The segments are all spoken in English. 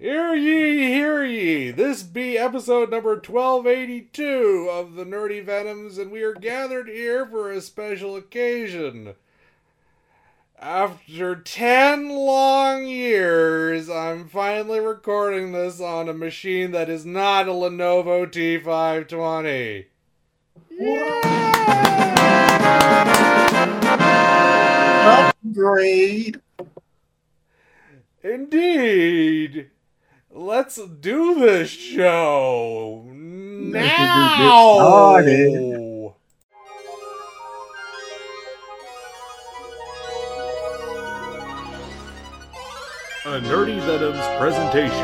Hear ye, hear ye! This be episode number 1282 of the Nerdy Venoms, and we are gathered here for a special occasion. After 10 long years, I'm finally recording this on a machine that is not a Lenovo T520. Upgrade. Indeed. Let's do this show now. A Nerdy Venoms presentation.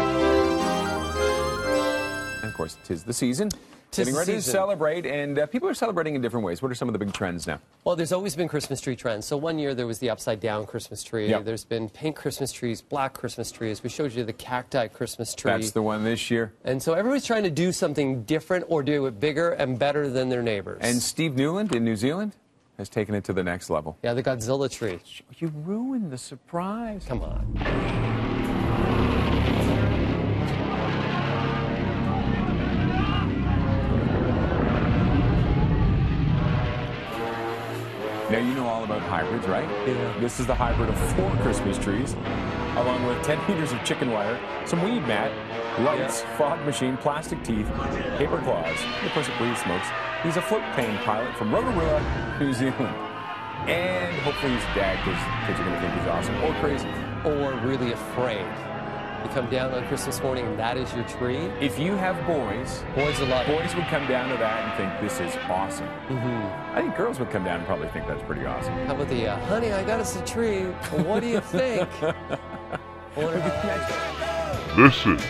And of course, tis the season. Getting ready to celebrate, and uh, people are celebrating in different ways. What are some of the big trends now? Well, there's always been Christmas tree trends. So one year there was the upside down Christmas tree. Yep. There's been pink Christmas trees, black Christmas trees. We showed you the cacti Christmas tree. That's the one this year. and so everybody's trying to do something different or do it bigger and better than their neighbors. And Steve Newland in New Zealand has taken it to the next level. yeah, the Godzilla tree. You ruined the surprise. Come on. Hybrids, right? Yeah. This is the hybrid of four Christmas trees, along with 10 meters of chicken wire, some weed mat, lights, Yeah. fog machine, plastic teeth, paper claws, of course it breathes smokes. He's a float plane pilot from Rotorua, New Zealand. And hopefully he's dad because kids are going to think he's awesome or crazy. Or really afraid. You come down on Christmas morning and that is your tree. If you have boys, Boys will love it. boys would come down to that and think this is awesome. Mm-hmm. I think girls would come down and probably think that's pretty awesome. How about the, uh, honey, I got us a tree. What do you think? What about- This is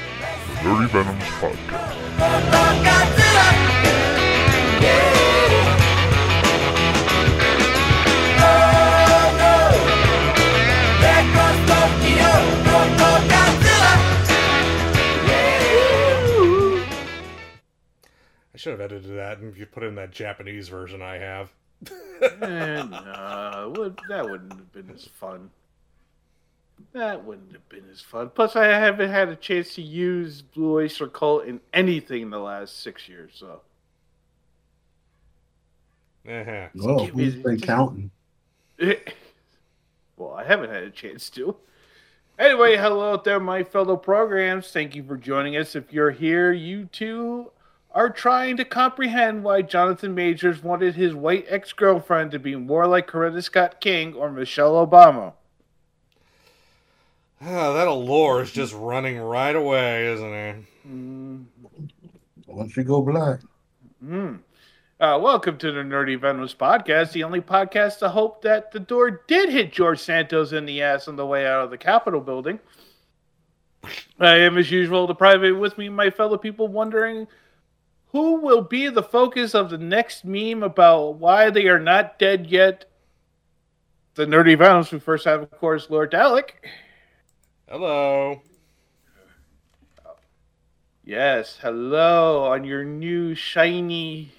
Nerdy Venoms Podcast. Should have edited that and you put in that Japanese version I have. Eh, nah, would- that wouldn't have been as fun. That wouldn't have been as fun. Plus, I haven't had a chance to use Blue Oyster Cult in anything in the last six years. So, Uh-huh. Well, give me who's the- been counting? well, I haven't had a chance to. Anyway, hello out there, my fellow programs. Thank you for joining us. If you're here, you too are trying to comprehend why Jonathan Majors wanted his white ex girlfriend to be more like Coretta Scott King or Michelle Obama. Ah, that allure is just running right away, isn't it? Mm, Once you go black, mm. Uh, welcome to the Nerdy Venoms podcast, the only podcast to hope that the door did hit George Santos in the ass on the way out of the Capitol building. I am, as usual, the private with me, my fellow people, wondering who will be the focus of the next meme about why they are not dead yet. The Nerdy Venoms. We first have, of course, Lord Dalek. Hello. Yes, hello on your new shiny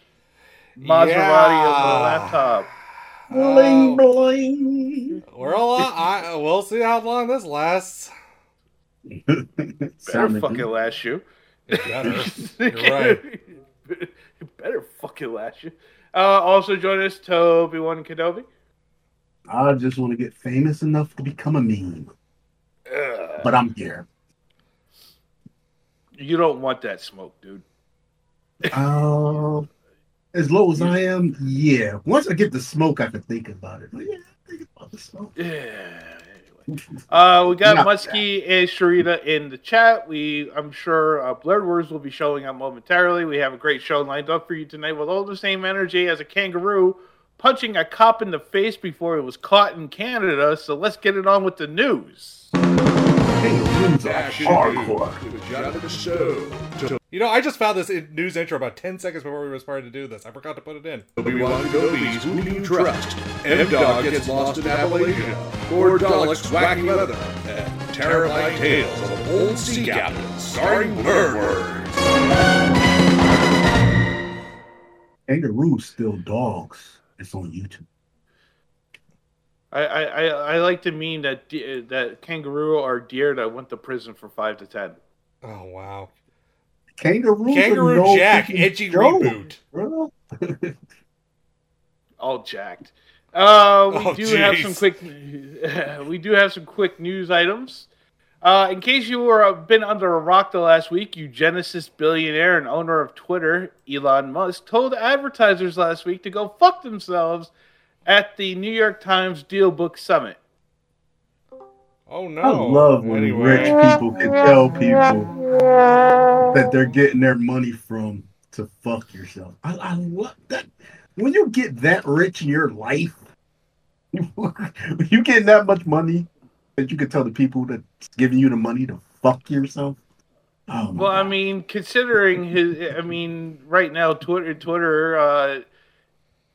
Maserati of Yeah. a laptop. bling Oh, bling. we're a lot, I, we'll see how long this lasts. Better Sounded fucking last you. It better. You're right. Better fucking last you. Uh, also join us, Toby One Kenobi. I just want to get famous enough to become a meme, Ugh. but I'm here. You don't want that smoke, dude. Uh, as low as I am, yeah. Once I get the smoke, I can think about it. But yeah, think about the smoke. Yeah. Anyway. Uh, we got Muskie and Sharita in the chat. We, I'm sure, uh, Blurred Words will be showing up momentarily. We have a great show lined up for you tonight with all the same energy as a kangaroo punching a cop in the face before it was caught in Canada. So let's get it on with the news. Kangaroos are hardcore. You know, I just found this in- news intro about 10 seconds before we were starting to do this. I forgot to put it in. Obi-Wan Kenobi's Who Do You Trust? M-Dog gets lost in Appalachia. Lord Dalek's wacky weather. And terrifying tales of old sea captains starring Blurred Words. Kangaroos still dogs. It's on YouTube. I, I, I, I like to mean that de- that kangaroo are deer that went to prison for five to ten. Oh wow. Kangaroo, Kangaroo no Jack, freaking edgy joke, reboot. all jacked. Uh, we Oh, do have some quick. we do have some quick news items. Uh, in case you were uh, been under a rock the last week, eugenicist billionaire and owner of Twitter, Elon Musk, told advertisers last week to go fuck themselves at the New York Times Deal Book Summit. Oh no. I love when Anyway. rich people can tell people that they're getting their money from to fuck yourself. I, I love that. When you get that rich in your life, you get that much money that you can tell the people that's giving you the money to fuck yourself. Oh my Well, I mean, considering his, I mean, right now, Twitter, Twitter, uh,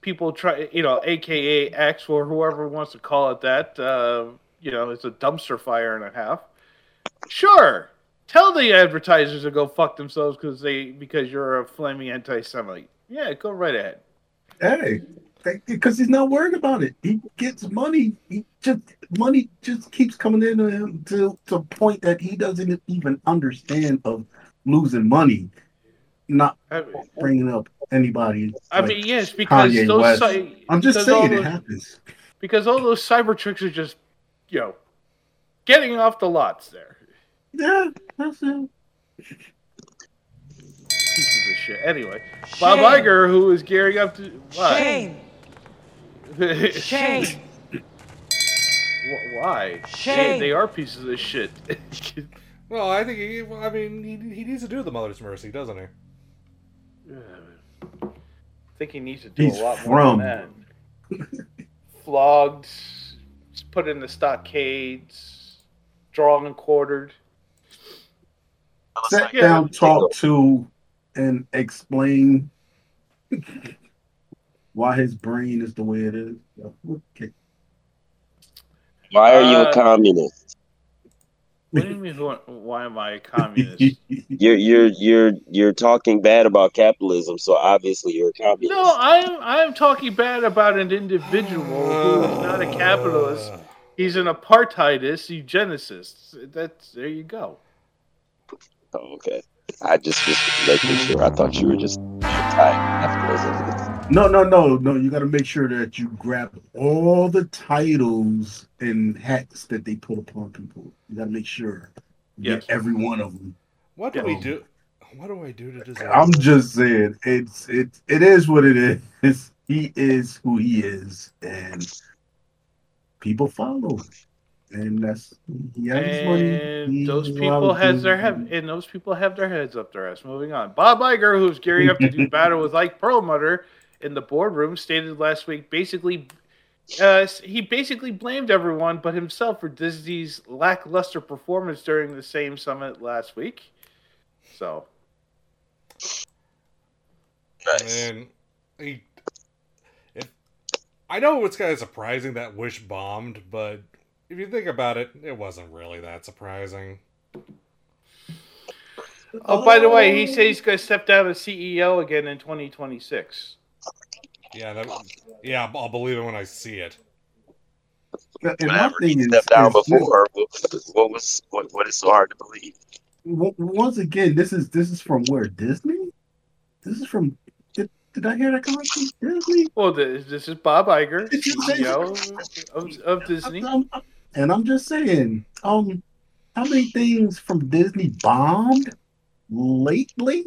people try, you know, AKA X or whoever wants to call it that, uh, you know, it's a dumpster fire and a half. Sure, tell the advertisers to go fuck themselves because they because you're a flaming anti-Semite. Yeah, go right ahead. hey, because he's not worried about it. He gets money. He just money just keeps coming into him to to a point that he doesn't even understand of losing money. Not I, bringing up anybody. I like mean, yes, because Kanye those, West. I'm just saying it happens. because all those cyber tricks are just, you know, getting off the lots there. Yeah, that's it. Pieces of shit. Anyway, Bob Iger, who is gearing up to what? Shame. Shame. Why? Shame. They, they are pieces of shit. Well, I think he. well, I mean, he, he needs to do the Mother's Mercy, doesn't he? I think he needs to do He's a lot from- more than that. Flogged, put in the stockades, drawn and quartered. Sit Yeah. down, talk to, and explain why his brain is the way it is. Okay. Why are you Uh, a communist? What do you mean? who- Why am I a communist? You're you're you're you're talking bad about capitalism, so obviously you're a communist. No, I'm I'm talking bad about an individual who is not a capitalist. He's an apartheidist eugenicist. That's there you go. Oh, okay. I just just making sure. I thought you were just anti-capitalism. No, no, no, no. You got to make sure that you grab all the titles and hats that they put upon people. You got to make sure. you Yes. Get every one of them. What do Yeah. we do? What do I do to deserve? I'm just saying, it's it it is what it is. He is who he is, and people follow. And that's he has his money. He those people allowed has their head, and those people have their heads up their ass. Moving on, Bob Iger, who's gearing up to do battle with Ike Perlmutter in the boardroom, stated last week basically. Uh, he basically blamed everyone but himself for Disney's lackluster performance during the same summit last week. So, Nice. And he, if, I know it's kind of surprising that Wish bombed, but if you think about it, it wasn't really that surprising. oh, by the way, he said he's going to step down as CEO again in 2026. Yeah, that, yeah, I'll believe it when I see it. And my Whatever. He stepped down before. What, what was what? What is so hard to believe? once again, this is this is from where Disney. This is from. Did, did I hear that correctly? Disney. Well, this, this is Bob Iger, Did CEO of, of Disney. I'm- I'm- and I'm just saying, um, how many things from Disney bombed lately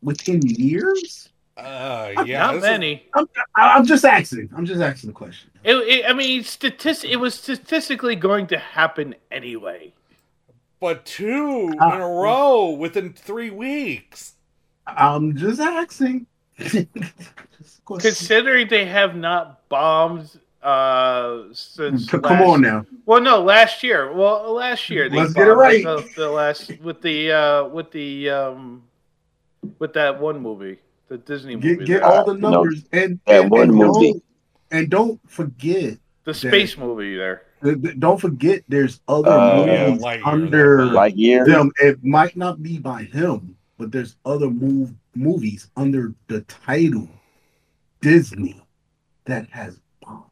within years? Uh, yeah, Not many. I'm, I- I'm just asking. I'm just asking the question. It, it, I mean, statistic. It was statistically going to happen anyway. but two in Ah. a row within three weeks. I'm just asking. Just. Considering they have not bombed uh, since. Come last- on now. Well, no, last year. Well, last year they Let's get it bombed right. The, the last with the uh, with the um, with that one movie, the Disney movie, Get get all the No. numbers and and, one and movie. Don't, and don't forget. the space movie there. th- th- Don't forget. There's other Uh, Yeah, movies Lightyear, under Lightyear. them. It might not be by him, but there's other move movies under the title Disney that has bombed.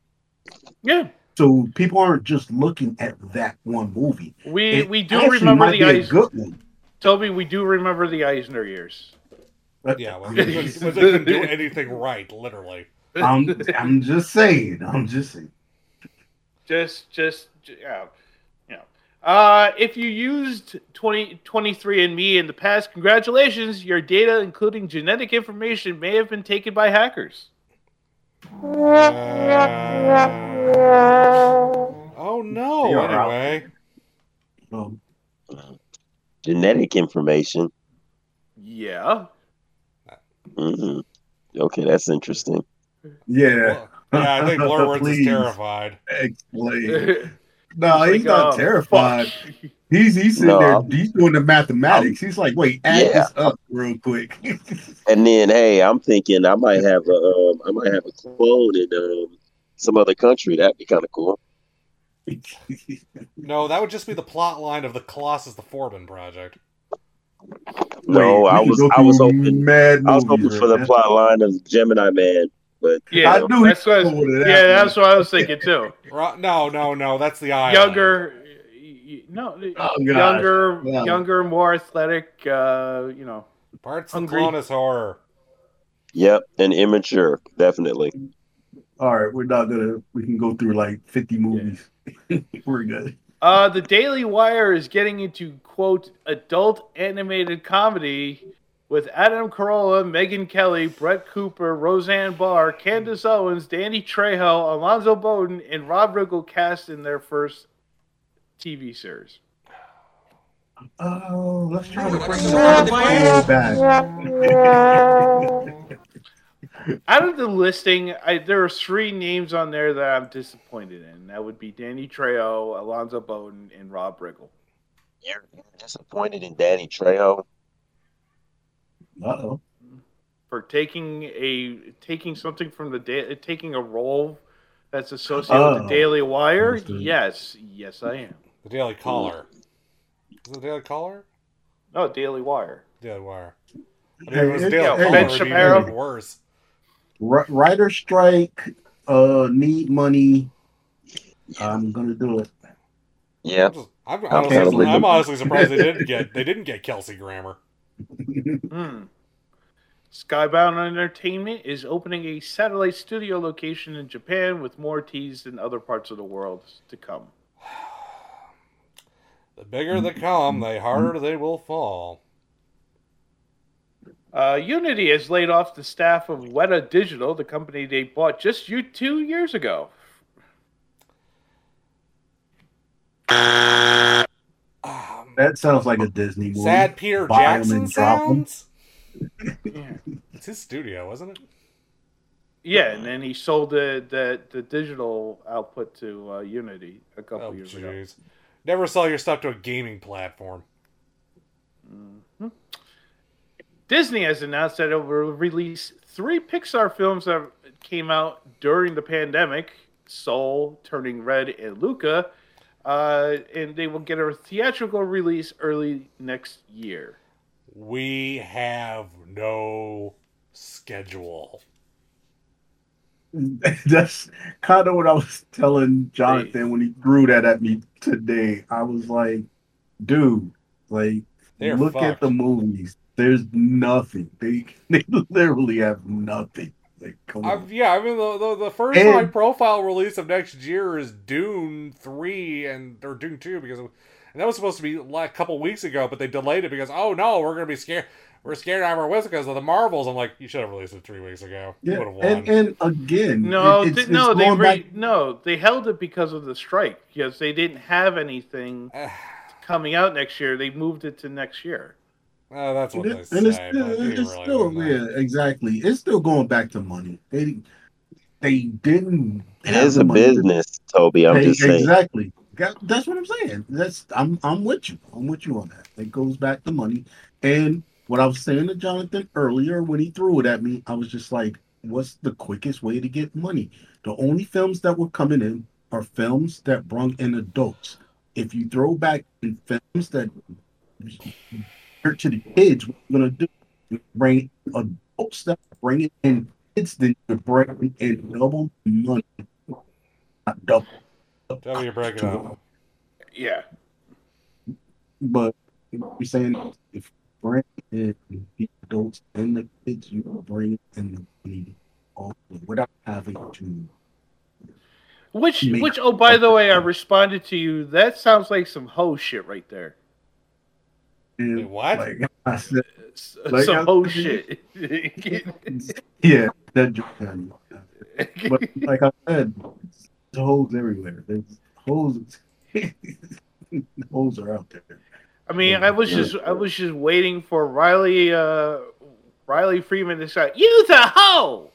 Yeah, So people aren't just looking at that one movie. we It we do remember the be a ice. good one. Toby, we do remember the Eisner years. Yeah, when, when, when they couldn't do anything right, literally. I'm I'm just saying. I'm just saying. Just, just, j- yeah. Uh, if you used 20, 23andMe in the past, congratulations. Your data, including genetic information, may have been taken by hackers. Oh no! You're. Anyway, Um, Genetic information. Yeah. Hmm Okay, that's interesting. yeah. well, yeah, I think Blurwords is Please. terrified. Explain. No, Like, he's not uh, terrified. fuck. He's he's sitting No, there. He's doing the mathematics. He's like, wait, add Yeah. this up real quick. And then, hey, I'm thinking I might have a, um, I might have a clone in um, some other country. That'd be kind of cool. No, that would just be the plot line of the Colossus the Forbin project. No, Wait, I was, I was through hoping, Mad I was movies hoping for the right plot line of Gemini Man, but Yeah, I knew that's what. was going that Yeah, that's what I was thinking too. Ro- No, no, no, that's the eye. Younger, y- y- no, Oh, younger, Yeah. younger, more athletic. Uh, you know, Parts of Hungry. Clonus horror. yep, and immature, definitely. All right, we're not gonna. We can go through like fifty movies. we're good. Uh, the Daily Wire is getting into quote adult animated comedy with Adam Carolla, Megyn Kelly, Brett Cooper, Roseanne Barr, Candace Owens, Danny Trejo, Alonzo Bodden, and Rob Riggle cast in their first TV series. Oh, let's try to bring the back. Out of the listing, I, there are three names on there that I'm disappointed in. That would be Danny Trejo, Alonzo Bodden, and Rob Riggle. You're disappointed in Danny Trejo. Uh oh. for taking a taking something from the da- taking a role that's associated with Oh, the Daily Wire. understood. Yes, yes, I am. The Daily Caller. Is it the Daily Caller? Oh, Daily Wire. Daily Wire. I mean, it was it- Daily yeah, Caller, Ben it would be Shapiro. even worse. Ri- Writer strike. Uh, need money. I'm gonna do it. Yeah, I'm, just, I'm, Okay. honestly, I'm honestly surprised they didn't get they didn't get Kelsey Grammer. Hmm. Skybound Entertainment is opening a satellite studio location in Japan with more teased in other parts of the world to come. The bigger they come, the harder they will fall. Uh, Unity has laid off the staff of Weta Digital, the company they bought just you two years ago. Um, That sounds like a Disney movie. Sad Peter Buy 'em Jackson and drop 'em. sounds. It's his studio, wasn't it? Yeah, and then he sold the the, the digital output to uh, Unity a couple Oh, years ago. Never sell your stuff to a gaming platform. Disney has announced that it will release three Pixar films that came out during the pandemic: Soul, Turning Red, and Luca. Uh, and they will get a theatrical release early next year. We have no schedule. That's kind of what I was telling Jonathan when he threw that at me today. I was like, dude, like, They're look fucked. at the movies. There's nothing. They they literally have nothing. Like, come i on. yeah, I mean the the, the first And- high profile release of next year is Dune three and or Dune two because and that was supposed to be like a couple weeks ago, but they delayed it because oh no, we're gonna be scared. We're scared out of our wits because of the Marvels. I'm like, you should have released it three weeks ago. Yeah, would won. and and again, No, it- th- it's, no, it's they re- back- no, they held it because of the strike. Because they didn't have anything coming out next year. They moved it to next year. Oh, that's what and they it's, say. and it's but still, it's really still wouldn't yeah, exactly. It's still going back to money. They they didn't. it have is the a money to business, Toby. I'm pay- just saying. Exactly. That's what I'm saying. That's I'm I'm with you. I'm with you on that. It goes back to money. And what I was saying to Jonathan earlier when he threw it at me, I was just like, what's the quickest way to get money? The only films that were coming in are films that brought in adults. If you throw back in films that hurt to the kids, what you're gonna do? You bring adults that bring it in kids, then you bring in double the money. Not double. Tell me you're breaking up. Yeah. but You're saying if bring in the adults and the kids, you bring in the money all without having to. Which, which, oh, by the way, I responded to you. That sounds like some hoe shit right there. And Wait, what? Like I said, S- Like some I- hoe shit. yeah, that joke. had me. But like I said, there's holes everywhere. There's holes. holes are out there. I mean, I was just, I was just waiting for Riley, uh, Riley Freeman to say, "Use a hoe."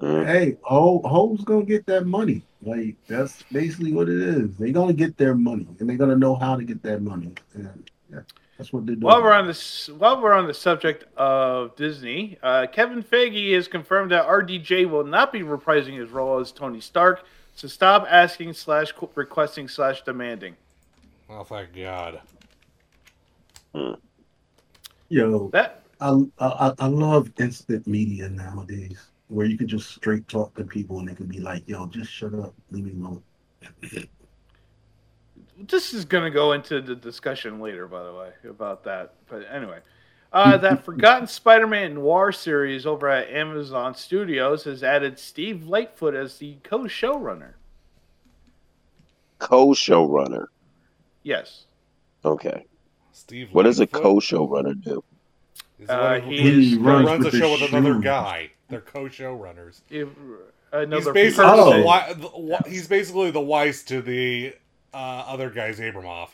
Mm. Hey, ho, hoes gonna get that money. Like that's basically what it is. They gonna get their money, and they're gonna know how to get that money. And yeah, that's what they're doing. While we're on this, while we're on the subject of Disney, uh, Kevin Feige has confirmed that RDJ will not be reprising his role as Tony Stark. So stop asking slash requesting slash demanding. Oh, thank God. Yo, That I, I I love instant media nowadays, where you can just straight talk to people and they can be like, "Yo, just shut up, leave me alone." This is going to go into the discussion later, by the way, about that. But anyway, uh, that Forgotten Spider-Man Noir series over at Amazon Studios has added Steve Lightfoot as the co-showrunner. Co-showrunner. Yes, Okay. Steve. What does a co-showrunner do? Uh, he He runs runs the the show with another shoes. guy. They're co-showrunners. if, He's another basically Oh. the, wi- he's basically the Weiss to the uh, other guy's Abramoff.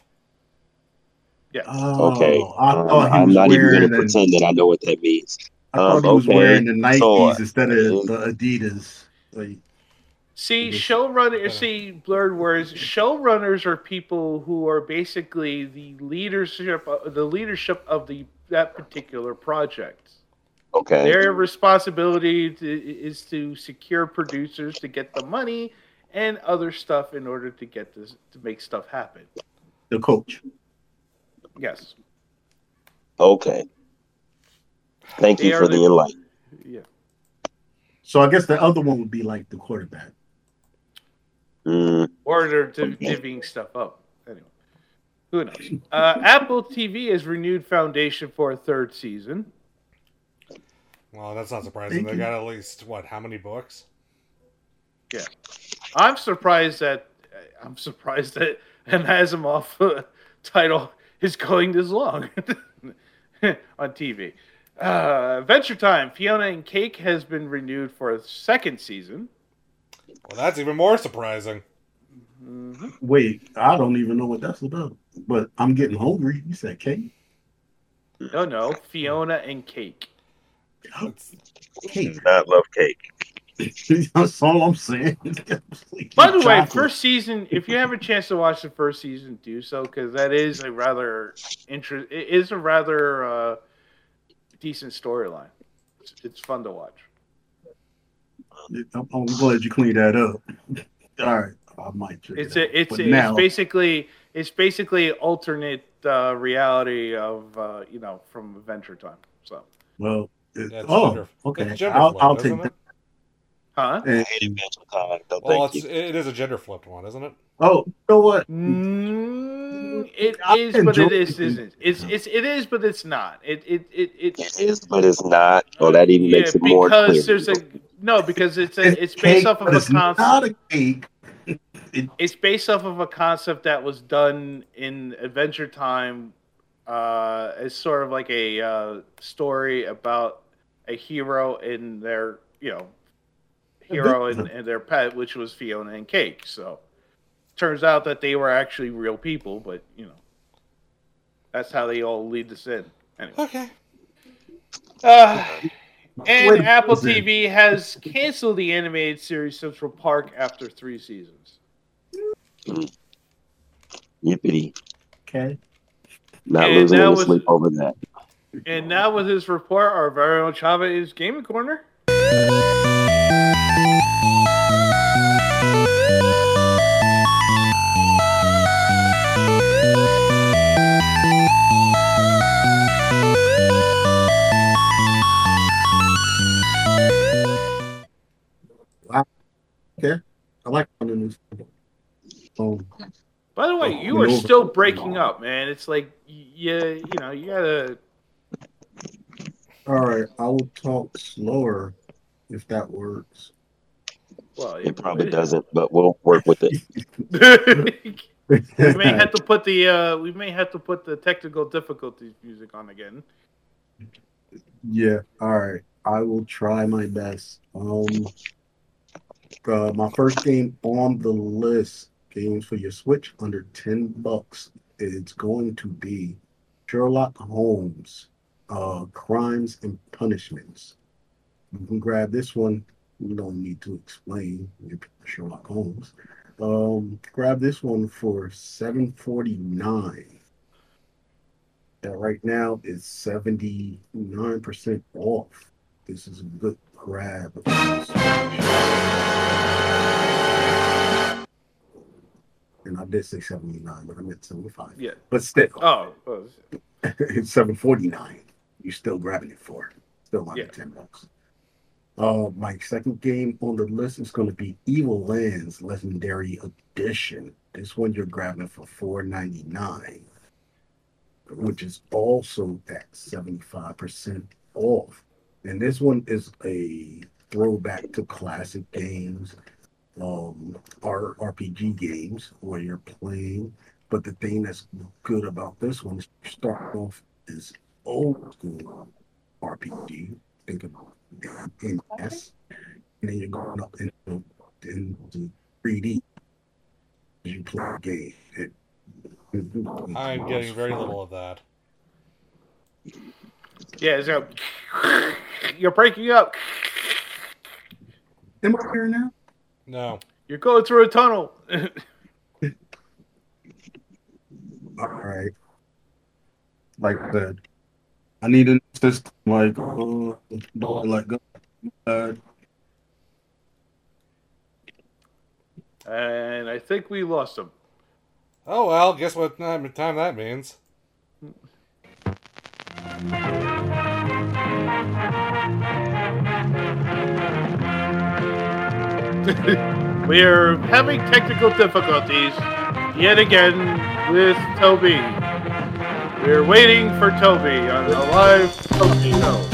Yeah. Oh, Okay. Um, I'm not even going to pretend that I know what that means. I thought Um, he was okay, wearing the Nikes so, uh, instead of uh, the Adidas. Like, See, showrunner. Yeah. See, blurred words. Showrunners are people who are basically the leadership, uh, the leadership of the that particular project. Okay. Their responsibility to, is to secure producers to get the money and other stuff in order to get this to make stuff happen. the coach. Yes. Okay. Thank They you for the- the enlightenment. Yeah. So I guess the other one would be like the quarterback. Mm, Or they're div- Okay. divvying stuff up. Anyway, who knows? Uh, Apple TV has renewed Foundation for a third season. Well, that's not surprising. Thank They you. got at least what? How many books? I'm surprised that I'm surprised that an Asimov uh, title is going this long on TV. Uh, Adventure Time, Fionna and Cake has been renewed for a second season. Well, that's even more surprising. Mhm. Wait, I don't even know what that's about. But I'm getting hungry. You said cake? No, no, Fionna and Cake. It's, Cake. I love cake. that's all I'm saying. By the way, first season. If you have a chance to watch the first season, do so because that is a rather interest. It is a rather uh, decent storyline. It's, it's fun to watch. I'm, I'm glad you cleaned that up. All right, I might check It's it a, it's a, now, it's basically it's basically alternate uh, reality of uh, you know from Adventure Time. So, well, it- oh, gender- okay. I'll, I'll take isn't that. It? huh? I hate Adventure Time. No, Well, thank it's, it is a gender flipped one, isn't it? Oh, you know what? Mm, it but it is it. isn't. It's it's it is, but it's not. It it it It it's but it's not. Well, that even yeah, makes it more clear. because there's a no because it's a, it's based cake, off of but a it's concept. not a cake. It's based off of a concept that was done in Adventure Time uh, as sort of like a uh, story about a hero in their, you know, hero and, and their pet, which was Fionna and Cake. So turns out that they were actually real people, but you know, that's how they all lead us in. Anyway. Okay. Uh, and Wait Apple. TV has canceled the animated series Central Park after three seasons. Yippity. okay. Not And losing any sleep over that. And now with his report, our very own Chava is Gaming Corner. Okay. I like the news. Um, By the way, Oh, you are over- still breaking up, man. It's like you, you know, you gotta. All right, I will talk slower if that works. Well, It probably doesn't, but we'll work with it. we may have to put the uh, we may have to put the technical difficulties music on again. Yeah, all right. I will try my best. Um, uh, my first game on the list, games for your Switch under ten bucks. It's going to be Sherlock Holmes, uh, Crimes and Punishments. You can grab this one. We don't need to explain Sherlock Holmes. Um, grab this one for seven forty nine. That right now is 79% off. This is a good grab. And I did say 79, but I meant 75. Yeah. But still, Oh, oh, it's 749. You're still grabbing it for still under Yeah. 10 bucks. Uh, my second game on the list is going to be Evil Lands Legendary Edition. This one you're grabbing for 499 which is also at 75% off. And this one is a throwback to classic games, um, R- RPG games where you're playing. But the thing that's good about this one is you start off as old school RPG. Think of NS, and then you're going up into, into 3D as you play the game. It, I'm getting very little of that. Yeah. So you're breaking up. Am I here now? No. You're going through a tunnel. All right. Like I said, I need an system like uh, like uh, and I think we lost him. Oh well, guess what time, time that means? We're having technical difficulties yet again with Toby. We're waiting for Toby on the live Toby show.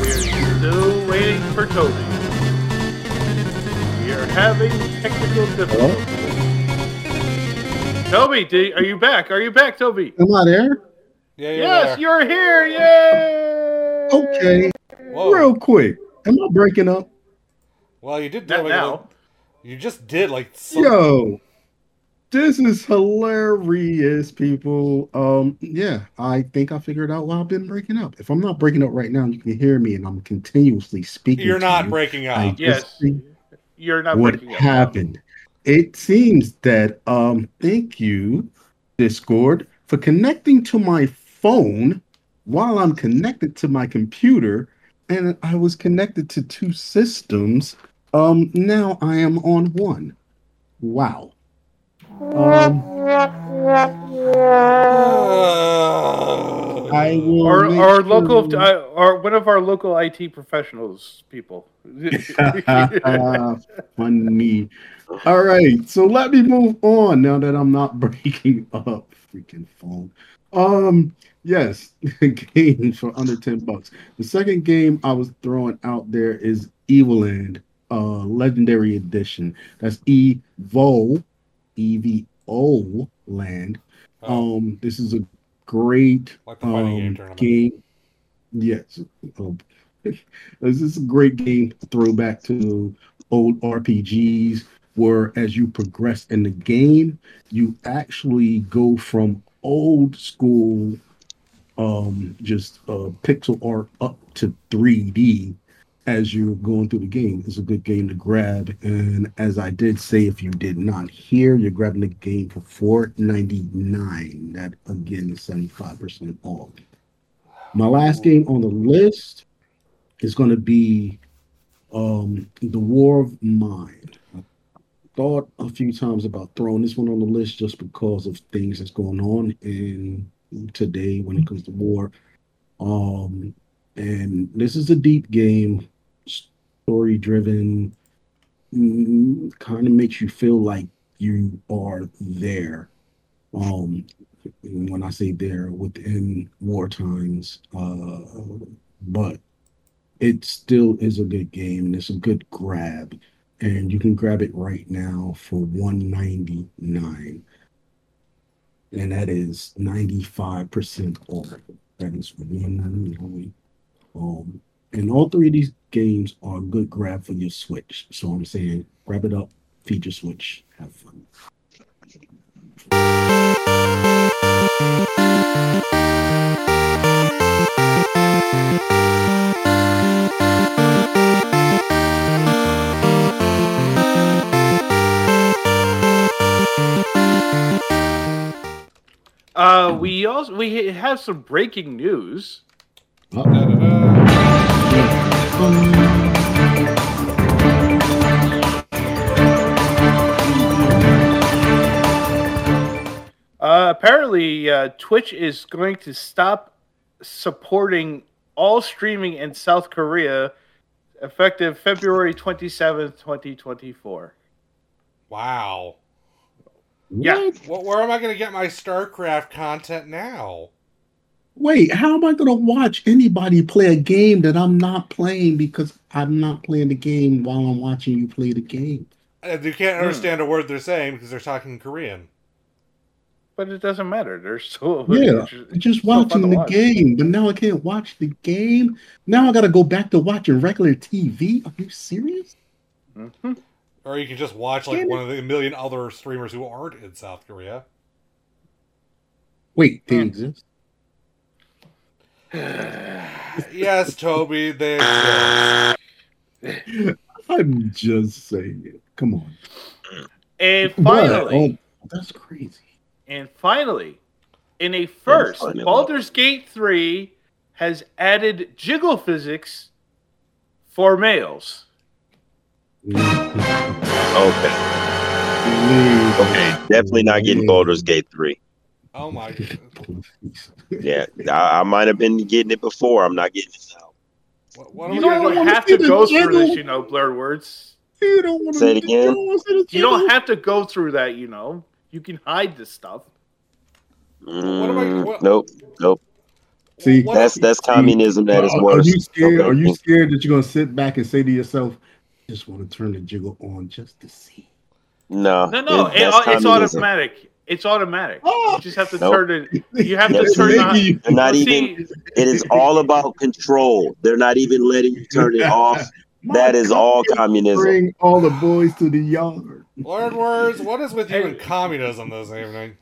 We're still waiting for Toby. We are having technical difficulties. Toby, do, are you back? Are you back, Toby? Am I there? Yeah, you're Yes, there. you're here. Yay! Okay. Whoa. Real quick. Am I breaking up? Well, you did do Not like now. You just did like some, Yo. This is hilarious, people. Um, yeah, I think I figured out why I've been breaking up. If I'm not breaking up right now, you can hear me and I'm continuously speaking. You're to not you. breaking I up. Yes. just think You're not what breaking up. happened. It seems that um thank you, Discord, for connecting to my phone while I'm connected to my computer, and I was connected to two systems. Um now I am on one. Wow. Um I will Our, make our local, sure- uh, our one of our local IT professionals people. Funny. All right, so let me move on now that I'm not breaking up. Freaking phone. Um, yes, games for under 10 bucks. The second game I was throwing out there is Evil Land, uh, Legendary Edition. That's Evo, E V O Land. Um, this is a great like the game um, tournament. game. Yes. Um, this is a great game throwback to old RPGs where as you progress in the game, you actually go from old school um just uh pixel art up to 3D as you're going through the game. It's a good game to grab. And as I did say, if you did not hear, you're grabbing the game for $4.99. That again is 75% off. My last game on the list is going to be um, The War of Mine. I thought a few times about throwing this one on the list just because of things that's going on in today when it comes to war. Um, and this is a deep game, story driven, mm, kind of makes you feel like you are there. Um, when I say there, within war times, uh, but it still is a good game and it's a good grab, and you can grab it right now for one ninety nine, and that is ninety five percent off. That is one ninety nine. Um, and all three of these games are a good grab for your Switch. So I'm saying, grab it up, feature Switch, have fun. Uh, we also we have some breaking news. Uh, apparently, uh, Twitch is going to stop supporting all streaming in South Korea effective February 27th, 2024. Wow. Yeah. What? Well, where am I going to get my StarCraft content now? Wait, how am I going to watch anybody play a game that I'm not playing because I'm not playing the game while I'm watching you play the game? And you can't Hmm. understand a word they're saying because they're talking Korean. But it doesn't matter. They're still Yeah, it's I'm just watching to the watch. game, but now I can't watch the game. Now I got to go back to watching regular TV. Are you serious? Mhm. Or you can just watch like Damn it. one of the million other streamers who aren't in South Korea. Wait, they Hmm. exist? yes, Toby, they exist. I'm just saying it. Come on. And But, finally, oh, that's crazy. and finally, in a first, finally. Baldur's Gate 3 has added jiggle physics for males. Okay. Okay. Definitely not getting Baldur's Gate 3. Oh my! God. yeah. I, I might have been getting it before. I'm not getting it now. What, what You don't do? wanna have to go through jiggle. this, you know, blurred words. You don't want Say it again? You don't have to go through that, you know. You can hide this stuff. What am I- Mm, what- Nope. Nope. See, What- That's that's communism that is worse. Are you scared? Okay. Are you scared that you're gonna sit back and say to yourself, "Just want to turn the jiggle on just to see"? No. No, no, that- it, it's communism. automatic. It's automatic. Oh. You just have to Nope. turn it. You have Yes, to turn it on. Maybe They're not even. It is all about control. They're not even letting you turn it off. That is all communism. Bring all the boys to the yard. Lord words, what is with you and communism this evening?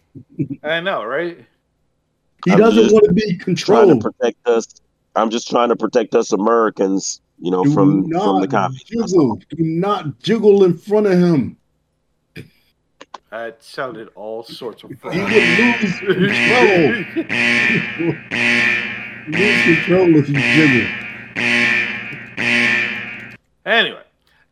I know, right? He I'm doesn't want to be Trying controlled. to protect us. I'm just trying to protect us Americans. You know, Do from from the not communists. Jiggle. Do not jiggle in front of him. That sounded all sorts of He You would lose control. lose control if you jiggle. Anyway,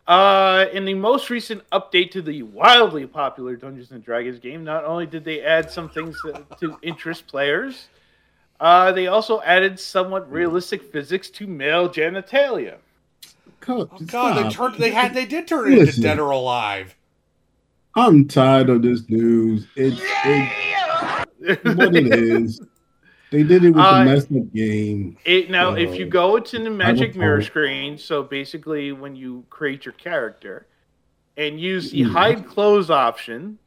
uh, in the most recent update to the wildly popular Dungeons and Dragons game, not only did they add some things that, to interest players, uh, they also added somewhat realistic physics to male genitalia. Cut, Oh God, they turned. They had. They did turn it into Dead or Alive. I'm tired of this news. It's, it's what it is. They did it with Uh, the messed up game. It now, if you Uh, go into the magic mirror screen, so basically when you create your character and use the Hmm. hide clothes option,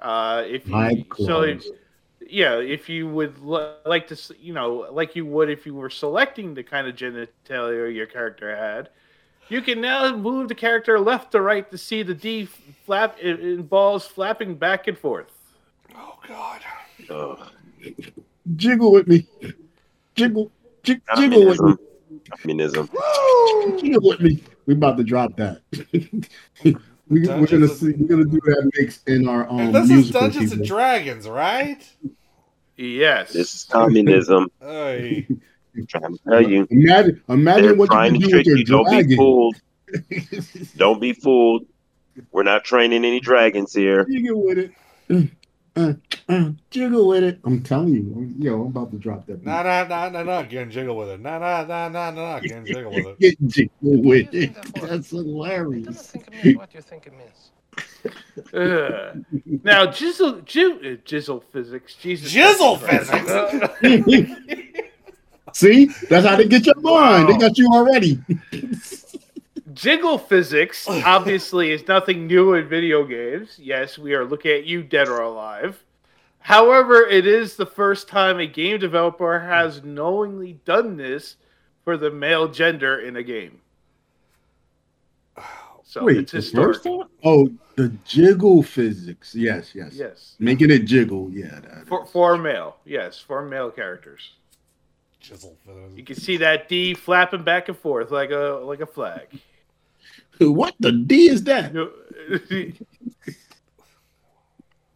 uh, if you Hide so if, yeah, if you would l- like to, you know, like you would if you were selecting the kind of genitalia your character had, you can now move the character left to right to see the D flap in, in balls flapping back and forth. Oh God. Ugh. Jiggle with me. Jiggle. Jig, jiggle with me. Communism. Communism. Jiggle with me. We about to drop that. we, we're gonna Dungeons see. We're gonna do that mix in our um, and this is musical Dungeons and. Dragons, right? Yes. This is communism. Hey. I'm trying to tell you. Imagine, imagine They're what you trying can to do trick with you. Don't be fooled. Don't be fooled. We're not training any dragons here. Jiggle with it. uh, uh, jiggle with it. I'm telling you, yo, I'm about to drop that. Nah, nah, nah, nah, nah. Getting jiggle with it. Nah, nah, nah, nah, nah. Getting jiggle with it. Get jiggle with What do you it. think that for? That's hilarious. think it means what you think it means. Ugh. now, jizzle, jizzle, jizzle physics. Jesus. Jizzle physics. See, that's how they get your mind. They got you already. Jiggle physics obviously is nothing new in video games. Yes, we are looking at you, dead or alive. However, it is the first time a game developer has knowingly done this for the male gender in a game. So Wait, it's historic. Oh, the jiggle physics. Yes, yes. Yes. Making it jiggle. Yeah. For, is. for male, yes, for male characters. Jizzle You can see that D flapping back and forth like a like a flag. What the D is that?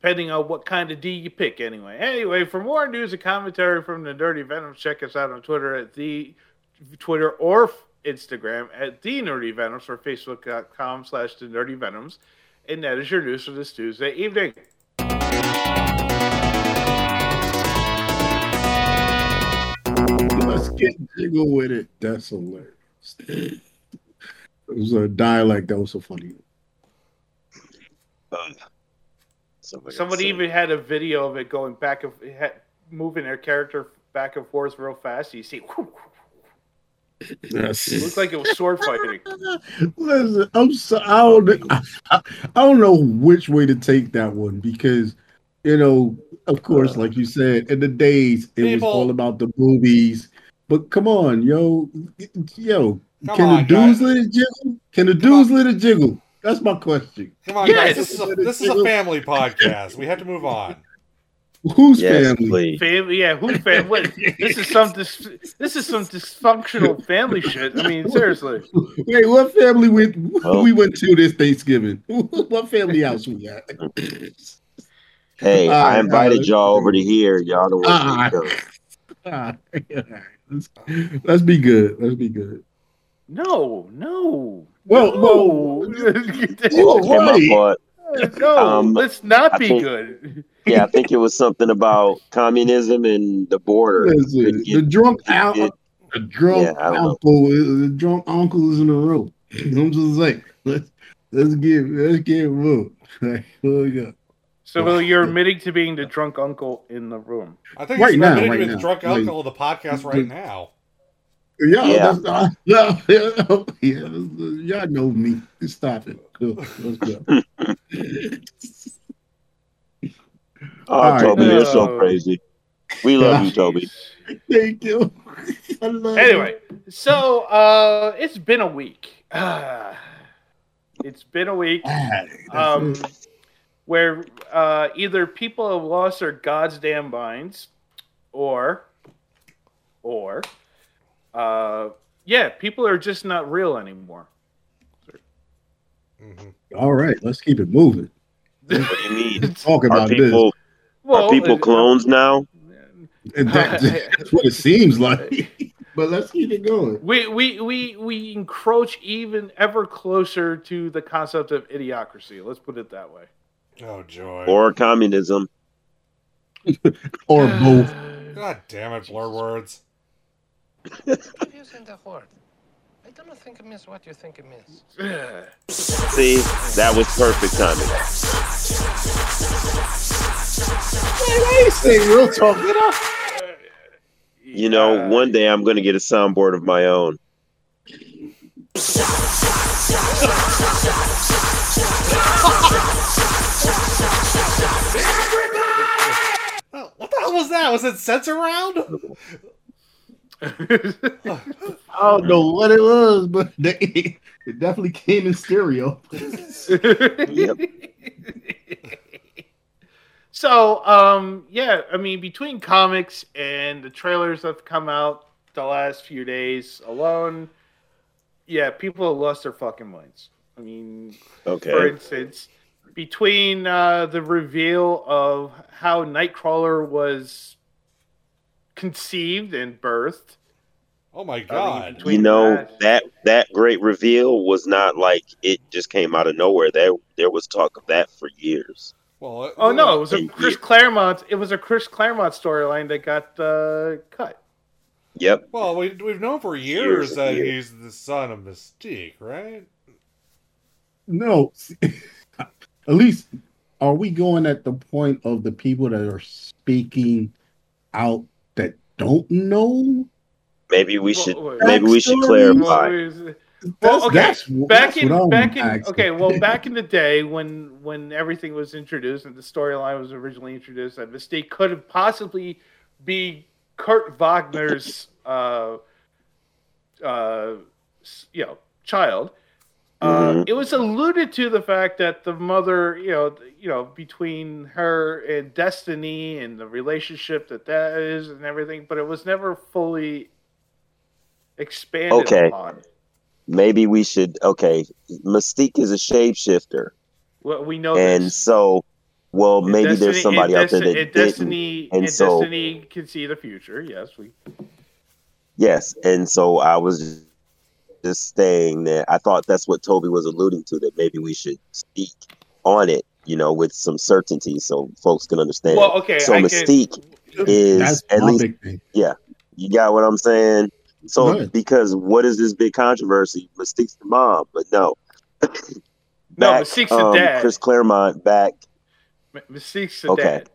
Depending on what kind of D you pick, anyway. Anyway, for more news and commentary from the Dirty Venoms, check us out on Twitter at the Twitter or Instagram at the Nerdy Venoms or Facebook.com slash the Nerdy Venoms. And that is your news for this Tuesday evening. Let's get jiggle with it. That's hilarious. It was a dialect that was so funny. Uh, somebody Somebody even had a video of it going back and had, moving their character back and forth real fast. You see, it looked like it was sword fighting. Listen, I'm so I don't, I, I don't know which way to take that one because you know, of course, like you said, in the days it was all about the movies. But come on, yo, yo, Come can on, the dudes guys. let it jiggle? Can the dudes let it jiggle? That's my question. Come on, Yes. guys. This is a, this is a family podcast. We have to move on. Who's Yes, family? Family, yeah, who's family? What, this is some dis, this is some dysfunctional family shit. I mean, seriously. Wait, what family we Oh. we went to this Thanksgiving? what family house we at? Hey, All I invited all right. y'all over to here. Y'all don't want to Ah, all right. let's, let's be good. Let's be good. No, no. Well, no. well, Okay, right. no, Um, let's not I be think- good. Yeah, I think it was something about communism and the border. Listen, Couldn't the drunk couldn't out, get- the drunk Yeah, I don't uncle, the drunk uncle is in the room. I'm just like, let's let's get let's get moved. Like, here we go. So you're admitting to being the drunk uncle in the room. I think Right he's now, admitting right to his now. drunk Like- uncle of the podcast right now. Yeah, Yeah. That's, uh, yeah, yeah, yeah, y'all know me. Stop it. Cool. Let's go. Oh, All right. Toby, you're so Oh. crazy. We love you, Toby. Thank you. I love Anyway, so uh it's been a week. It's been a week. you. Ah, um, it. Where uh, either people have lost their goddamn minds, or, or, uh, yeah, people are just not real anymore. hmm All right, let's keep it moving. What do you mean? Talk Are about people Well, are people clones now? And that- that's what it seems like. but let's keep it going. We, we we we encroach even ever closer to the concept of idiocracy. Let's put it that way. Oh joy. Or communism? Or ah. both. God damn it, blur words. Using the word. I don't think it means what you think it means. See, that was perfect timing. Hey, say real talk. Get up. You know, one day I'm going to get a soundboard of my own. Oh, what the hell was that? Was it Sensurround? I don't know what it was, but they, it definitely came in stereo. Yep. So, um, yeah, I mean, between comics and the trailers that have come out the last few days alone, yeah, people have lost their fucking minds. I mean, okay. for instance, between uh, the reveal of how Nightcrawler was conceived and birthed, Oh my I mean, god. You know that- that that great reveal was not like it just came out of nowhere. There there was talk of that for years. Well, Oh no, it was a Chris you- Claremont. It was a Chris Claremont storyline that got uh, cut. Yep. Well, we, we've known for years, Years that years. he's the son of Mystique, right? No, at least are we going at the point of the people that are speaking out that don't know? Maybe we should. Well, Maybe we should clarify. Well, That's, okay. that's, back that's in back in asking. okay well back in the day when when everything was introduced and the storyline was originally introduced that Mystique could have possibly be Kurt Wagner's uh uh you know child uh, Mhm. it was alluded to the fact that the mother you know you know between her and Destiny and the relationship that that is and everything but it was never fully expanded Okay. upon Maybe we should. Okay, Mystique is a shapeshifter, well, we know and this. so, well, And maybe Destiny- there's somebody out there that and. Destiny and and so- Destiny can see the future. Yes, we. Yes, and so I was just saying that I thought that's what Toby was alluding to. That maybe we should speak on it, you know, with some certainty, so folks can understand. Well, okay. so I can, Mystique is That's at least big thing. you got what I'm saying. So ahead. because what is this big controversy? Mystique's the mom, but no. no, Back, Mystique's the um, dad. Chris Claremont back M- Mystique's the Okay. dad.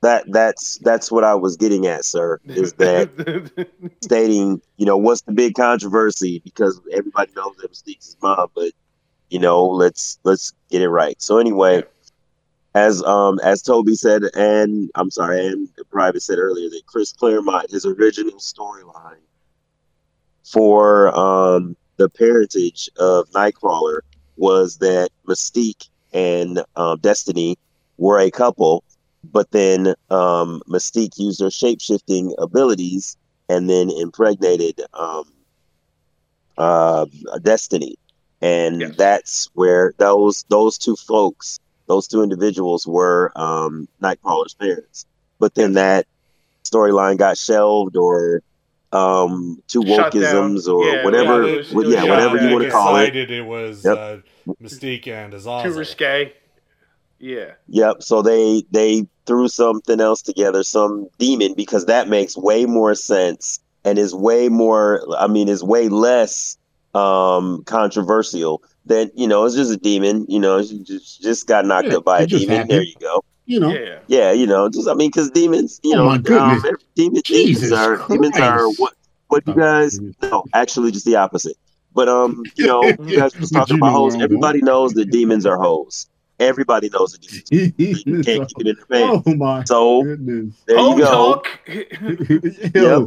That that's that's what I was getting at, sir. Is that stating, you know, what's the big controversy? Because everybody knows that Mystique's his mom, but you know, let's let's get it right. So anyway, as um as Toby said, and I'm sorry, and Private said earlier that Chris Claremont, his original storyline for um the parentage of Nightcrawler was that Mystique and um, Destiny were a couple, but then um, Mystique used her shape shifting abilities and then impregnated um, uh, Destiny, and Yes. that's where those those two folks, those two individuals, were um, Nightcrawler's parents. But then that storyline got shelved, or um, two Shut wokeisms, or Yeah, whatever. yeah, was- what- was yeah, shut whatever you want to call it. it was Yep. uh, Mystique and Azazel. Too Azazel. risque. Yeah. Yep. So they they threw something else together, some demon, because that makes way more sense and is way more. I mean, is way less um controversial than you know. It's just a demon. You know, she just just got knocked Yeah, up by a demon. happened. There you go. You know, Yeah. Yeah, you know, just I mean, because demons, you Oh know, my goodness. um, demons, demons are demons are what what you Oh, guys no, actually just the opposite. But um, you know, you guys was talking about know hoes. Everybody knows that demons are hoes. Everybody knows that demons. You can't keep it in the pants. oh my So goodness. there Home you go. talk. Yo,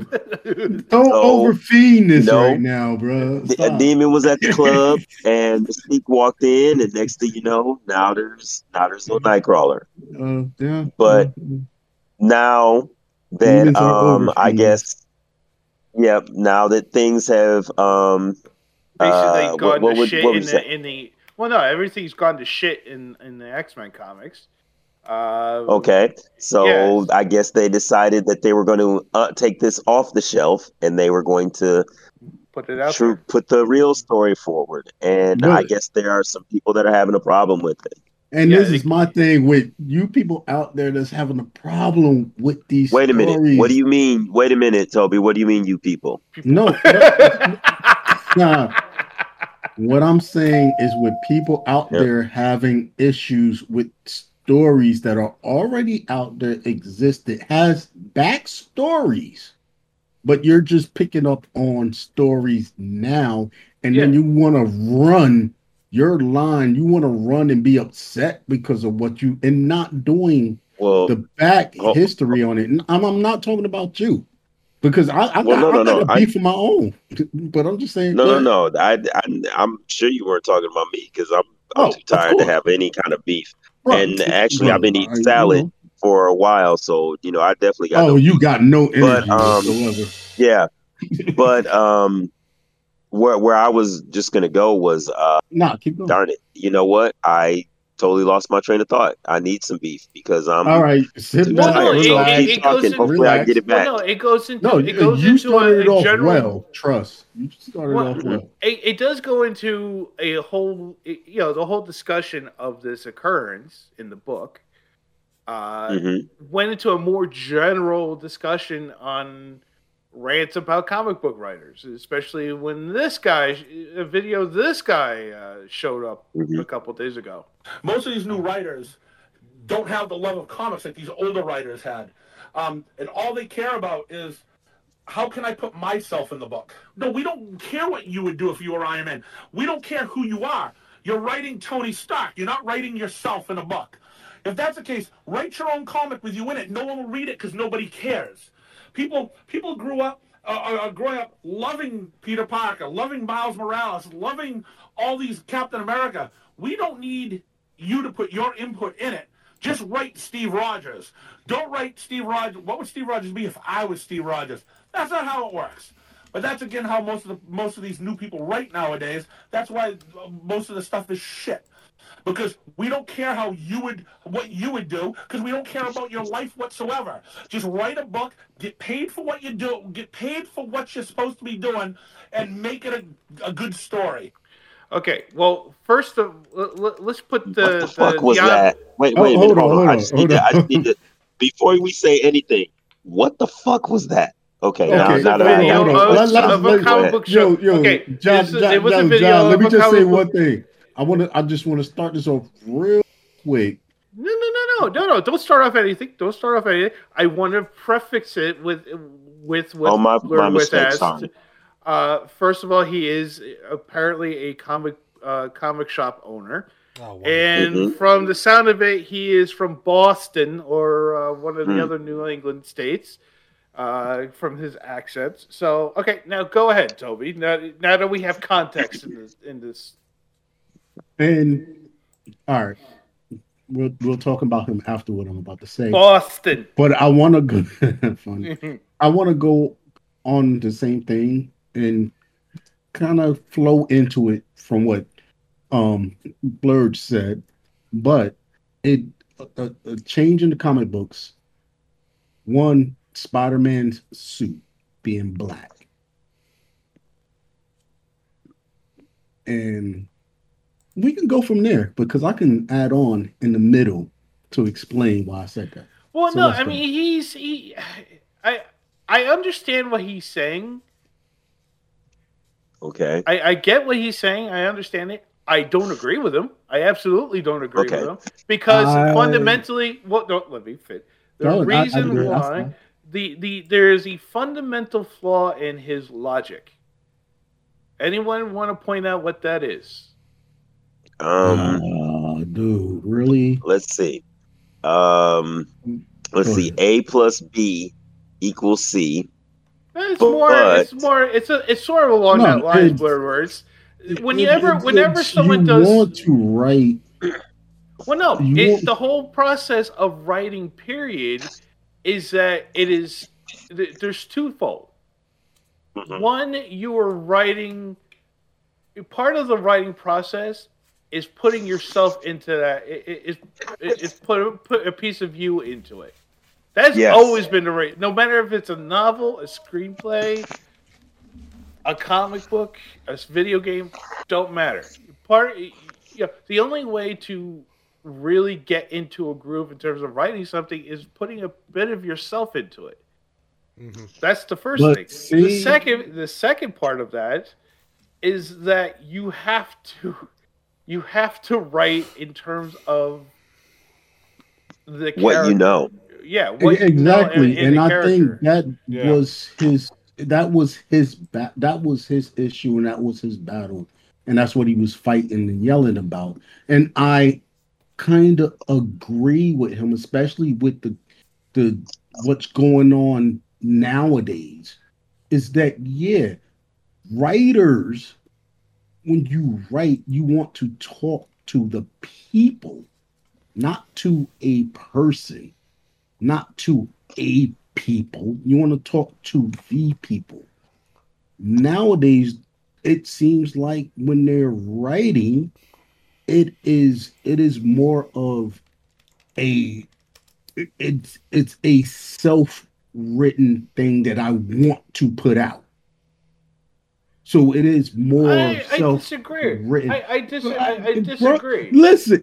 don't overfeed this No. right now, bro. The- A demon was at the club, and the sneak walked in, and next thing you know, now there's now there's no Nightcrawler. Uh, yeah. But- Now that um, I guess, yep. Now that things have um, Basically, uh, gone what, what to would shit what in the in the. Well, no, everything's gone to shit in in the X Men comics. Uh, Okay, so Yes. I guess they decided that they were going to uh, take this off the shelf, and they were going to Put it out true, put the real story forward. And I guess there are some people that are having a problem with it. And Yeah, this is my thing with you people out there that's having a problem with these. Wait a minute. What do you mean? Wait a minute, Toby. What do you mean, you people? No, nah. What I'm saying is with people out Yep. there having issues with stories that are already out there exist that has backstories, but you're just picking up on stories now, and then you want to run your line. You want to run and be upset because of what you and not doing Well, the back Oh. history on it. And I'm, I'm not talking about you because I, I, Well, got, no, I got no, a I- beef of my own. But I'm just saying. no, no, ahead. no. I, I, I'm sure you weren't talking about me because I'm, I'm Oh, too tired to have any kind of beef. Right. And actually, Right. I've been eating I- you salad know. for a while, so you know, I definitely got. Oh, no you got no energy But, um, whatsoever. Yeah, but um, where where I was just gonna go was uh, Nah, keep going. darn it, you know what? I totally lost my train of thought. I need some beef because I'm All right, sit too back, no, it- So it- keep it goes talking. in- Hopefully, I get it back. no, it goes into No, it goes you into started a, it off general. well. Trust you started Well, off well. It, it does go into a whole, you know, the whole discussion of this occurrence in the book. Uh, Mhm. Went into a more general discussion on rants about comic book writers, especially when this guy, a video this guy uh, showed up Mhm. a couple days ago. most of these new writers don't have the love of comics that these older writers had. Um, and all they care about is how can I put myself in the book? No, we don't care what you would do if you were Iron Man. We don't care who you are. You're writing Tony Stark. You're not writing yourself in a book. If that's the case, write your own comic with you in it. No one will read it because nobody cares. People people grew up uh, are, are growing up loving Peter Parker, loving Miles Morales, loving all these Captain America. We don't need you to put your input in it. Just write Steve Rogers. Don't write Steve Rogers. What would Steve Rogers be if I was Steve Rogers? That's not how it works. But that's again how most of the most of these new people write nowadays. That's why uh, most of the stuff is shit. Because we don't care how you would what you would do because we don't care about your life whatsoever. Just write a book, get paid for what you do, get paid for what you're supposed to be doing, and make it a, a good story. Okay, well, first, l- l- let's put the what the fuck the, was the- that? Wait, Oh, wait a oh, hold on, Hold on. I just need to. I just need to. Before we say anything, what the fuck was that? Okay, now, Okay, now that hold I on, have hold it, on. let's- Let- let- of a let- comic book show. Yo, yo, Okay, John, this- John, it was a John, video John, let of me a just say comic one book- thing. I want to. I just want to start this off real quick. No, no, no, no, no, no! Don't start off anything. Don't start off anything. I want to prefix it with with what Oh, my- Blur my was mistake, asked. Uh, first of all, he is apparently a comic uh, comic shop owner, Oh, wow. and Mhm. from the sound of it, he is from Boston or uh, one of the Hmm. other New England states. Uh, from his accents. So, okay, now go ahead, Toby. Now, now that we have context in this, in this And all right, we'll we'll talk about him after what I'm about to say. Boston. But I want to go. funny. I want to go on the same thing and kind of flow into it from what um Blurge said, but it a, a change in the comic books. One Spider-Man's suit being black, and we can go from there because I can add on in the middle to explain why I said that. Well, So no, I go. mean he's he, I I understand what he's saying. Okay. I, I get what he's saying. I understand it. I don't agree with him. I absolutely don't agree Okay. with him because I- fundamentally, well, don't let me fit. The No, I- I reason why the the there is a fundamental flaw in his logic. Anyone want to point out what that is? Um. Uh, dude, really? Let's see. Um. Let's see. A plus B equals C. It's But- more. It's more. It's a. It's sort of along No, that line. it's- Blur words. It- Whenever, it- whenever it's- someone you does, want to write, well, no, you want- the whole process of writing, period, is that it is. th- There's twofold. Mhm. One, you are writing. Part of the writing process is putting yourself into that. i- i- Is is put put a piece of you into it. That's Yes. always been the rate. No matter if it's a novel, a screenplay, a comic book, a video game, don't matter. Part, you know, the only way to really get into a groove in terms of writing something is putting a bit of yourself into it. Mhm. That's the first But thing. the second, the second part of that is that you have to, you have to write in terms of the What you know. Yeah, what you know exactly, in- in and I character. think that Yeah. was his. That was his. Ba- that was his issue, and that was his battle, and that's what he was fighting and yelling about. And I kind of agree with him, especially with the the what's going on nowadays. Is that yeah, writers when you write, you want to talk to the people, not to a person, not to a people. You want to talk to the people. Nowadays, it seems like when they're writing, it is it is more of a it's it's a self-written thing that I want to put out. So it is more I, I disagree. written. I, I, dis- I, I Bro, disagree. Listen,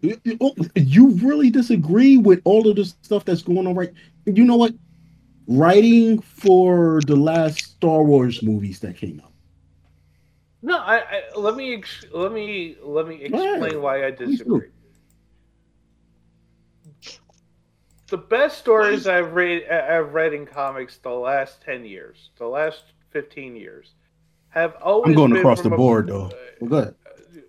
you really disagree with all of the stuff that's going on right? You know what? Writing for the last Star Wars movies that came out. No, I, let me ex- let me let me explain why I disagree. The best stories I've read I've read in comics the last ten years, the last fifteen years, have always I'm going been across the from a- board though. Well, ahead.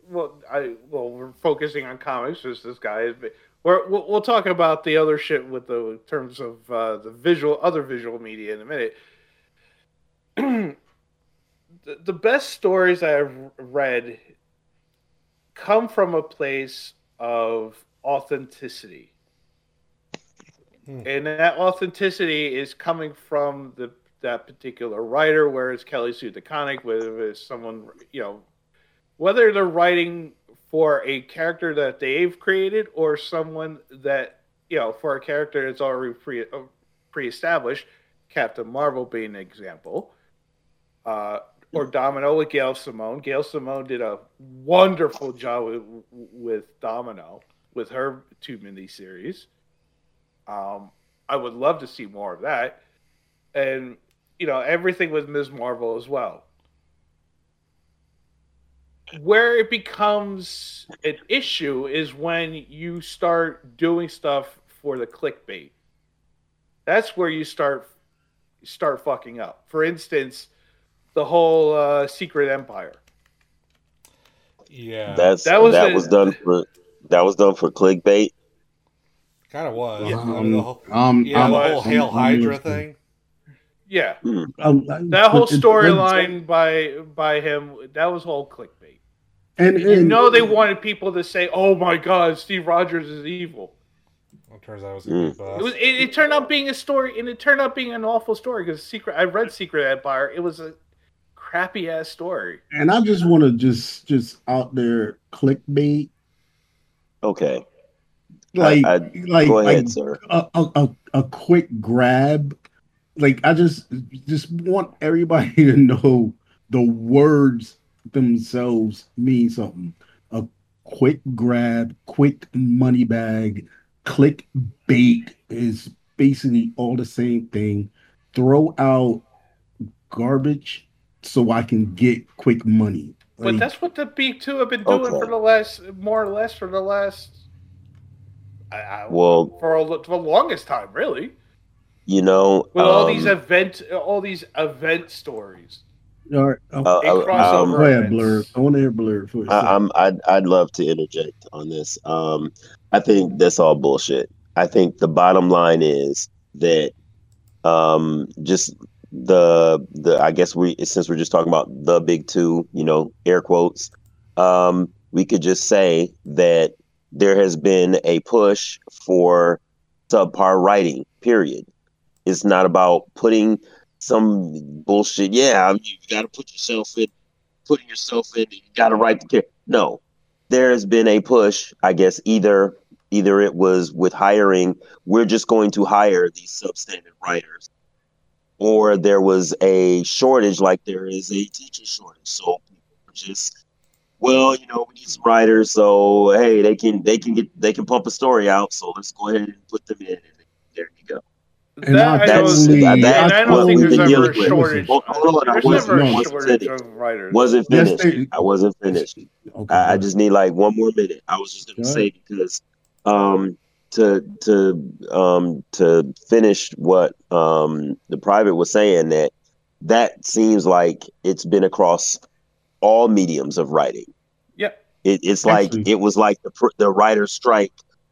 well, I well, we're focusing on comics. As this guy is, but we're, we'll, we'll talk about the other shit with the in terms of uh, the visual, other visual media in a minute. the, the best stories I've read come from a place of authenticity. Hmm. And that authenticity is coming from the that particular writer, whether it's Kelly Sue DeConnick, whether it's someone, you know, whether they're writing for a character that they've created or someone that, you know, for a character that's already pre uh, pre-established, Captain Marvel being an example, uh, or Domino with Gail Simone. Gail Simone did a wonderful job with, with Domino with her two miniseries. Um, I would love to see more of that, and you know everything with Ms. Marvel as well. Where it becomes an issue is when you start doing stuff for the clickbait. That's where you start start fucking up. For instance, the whole uh, Secret Empire. Yeah, That's That that was was, the- was done for that was done for clickbait. kind of was. Yeah. I mean, the whole, Um, yeah, um, the whole um, Hail um, Hydra um, thing. Yeah, um, that whole storyline by by him that was all clickbait. and, You know they wanted people to say, "Oh my God, Steve Rogers is evil." It turns out it was a Mm. It was. It, it turned out being a story, and it turned out being an awful story because Secret. I read Secret Empire. It was a crappy ass story. and I just want to just just out there clickbait Okay, like I- like go ahead, like sir. a, a, a, a quick grab. Like I just just want everybody to know the words themselves mean something. A quick grab, quick money bag, click bait is basically all the same thing. Throw out garbage so I can get quick money. But that's what the Big Two have been doing Okay. for the last, more or less, for the last. I, I, Well, for, a, for the longest time, really, you know, with all um, these event, all these event stories. all right, uh, uh, crossover um, go ahead. Blur. I want to hear Blur for a second. I, I'm I'd I'd love to interject on this. Um, I think that's all bullshit. I think the bottom line is that um, just the the I guess we since we're just talking about the big two, you know, air quotes, um, we could just say that there has been a push for subpar writing. Period. It's not about putting some bullshit. Yeah, you got to put yourself in putting yourself in. You got to write the character. No, there has been a push. I guess either either it was with hiring. We're just going to hire these substandard writers, or there was a shortage, like there is a teacher shortage. So people just well, you know, we need some writers. So hey, they can they can get they can pump a story out. So let's go ahead and put them in. And there you go. And That I That's don't, totally- and that's I what don't think we've there's been ever a shortage. Hold- hold on, I wasn't- never a wasn't shortage finished. of writers. Wasn't Yes, they- I wasn't finished. Okay, I, I just need like one more minute. I was just gonna Go say because um to to um to finish what um the private was saying that that seems like it's been across all mediums of writing. Yep. It, it's like it was like the the writer's strike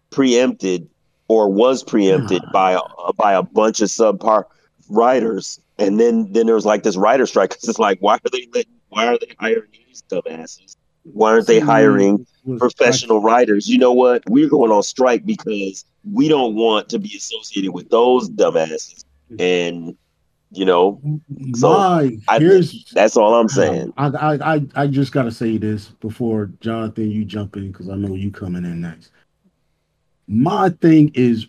preempted or was preempted by a, by a bunch of subpar writers, and then then there was like this writer strike because it's like why are they letting why are they hiring these dumbasses? Why aren't they hiring professional writers? You know what? We're going on strike because we don't want to be associated with those dumbasses. Mm-hmm. And you know. So My I that's all I'm saying. I I I, I just gotta say this before Jonathan you jump in because I know you coming in next. My thing is,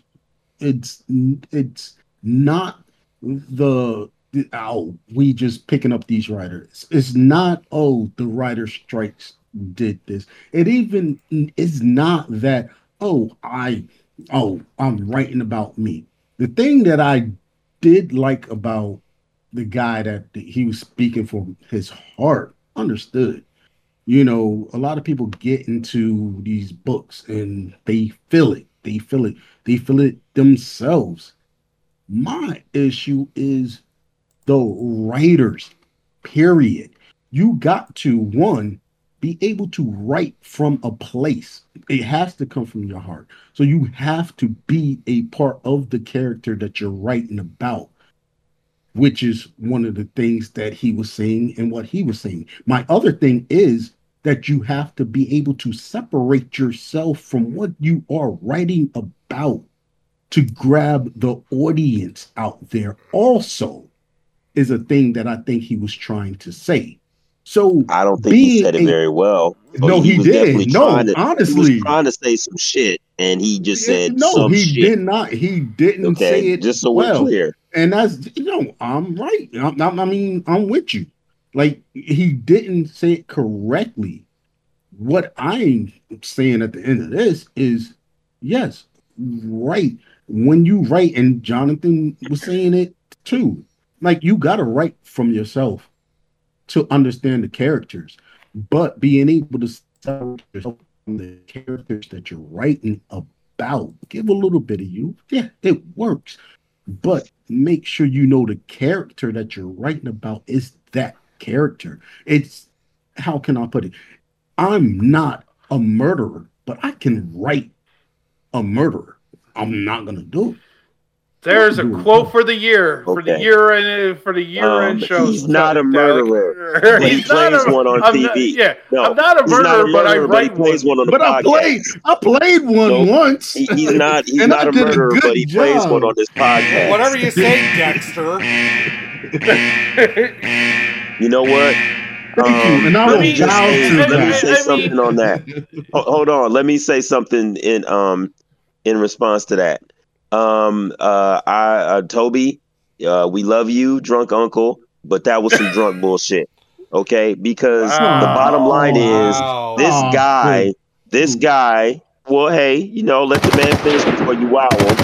it's it's not the oh we just picking up these writers. It's not oh the writer strikes did this. It even is not that oh I oh I'm writing about me. The thing that I did like about the guy that he was speaking from his heart understood you know a lot of people get into these books and they feel it they feel it they feel it themselves. My issue is the writers period. You got to one be able to write from a place. It has to come from your heart. So you have to be a part of the character that you're writing about which is one of the things that he was saying and what he was saying. My other thing is that you have to be able to separate yourself from what you are writing about to grab the audience out there also is a thing that I think he was trying to say. So I don't think he said it a- very well. No, he was did. definitely No, to- honestly. he was trying to say some shit, and he just said no, he shit. did not. He didn't Okay, say it just so well. we're clear. And that's you know, I'm right. I'm- I mean, I'm with you. Like he didn't say it correctly. What I'm saying at the end of this is, yes, right. When you write, and Jonathan was saying it too. Like you got to write from yourself to understand the characters, but being able to separate yourself from the characters that you're writing about, give a little bit of you. Yeah, it works, but make sure you know the character that you're writing about is that character. It's how can I put it? I'm not a murderer, but I can write a murderer. I'm not gonna do it. There's a quote for the year for the year end for the year end Um, show. he's not a murderer, but he He's not plays a- one on I'm not- TV. yeah, No, I'm not a he's not murderer, a but I murderer, but plays one. one on the But I played I played one Nope. once. He- he's not. He's not a did a murderer, but he plays one on this podcast. Whatever you say, Dexter. You know what? Thank you, and I let will me just bow say, to let me say I mean- something on that. Hold on. Let me say something in um in response to that. Um uh I uh, Toby, uh we love you, drunk uncle, but that was some drunk bullshit. Okay? Because Wow. the bottom line is Wow. this Aw, guy, dude. this guy, well, hey, you know, let the man finish before you wow him.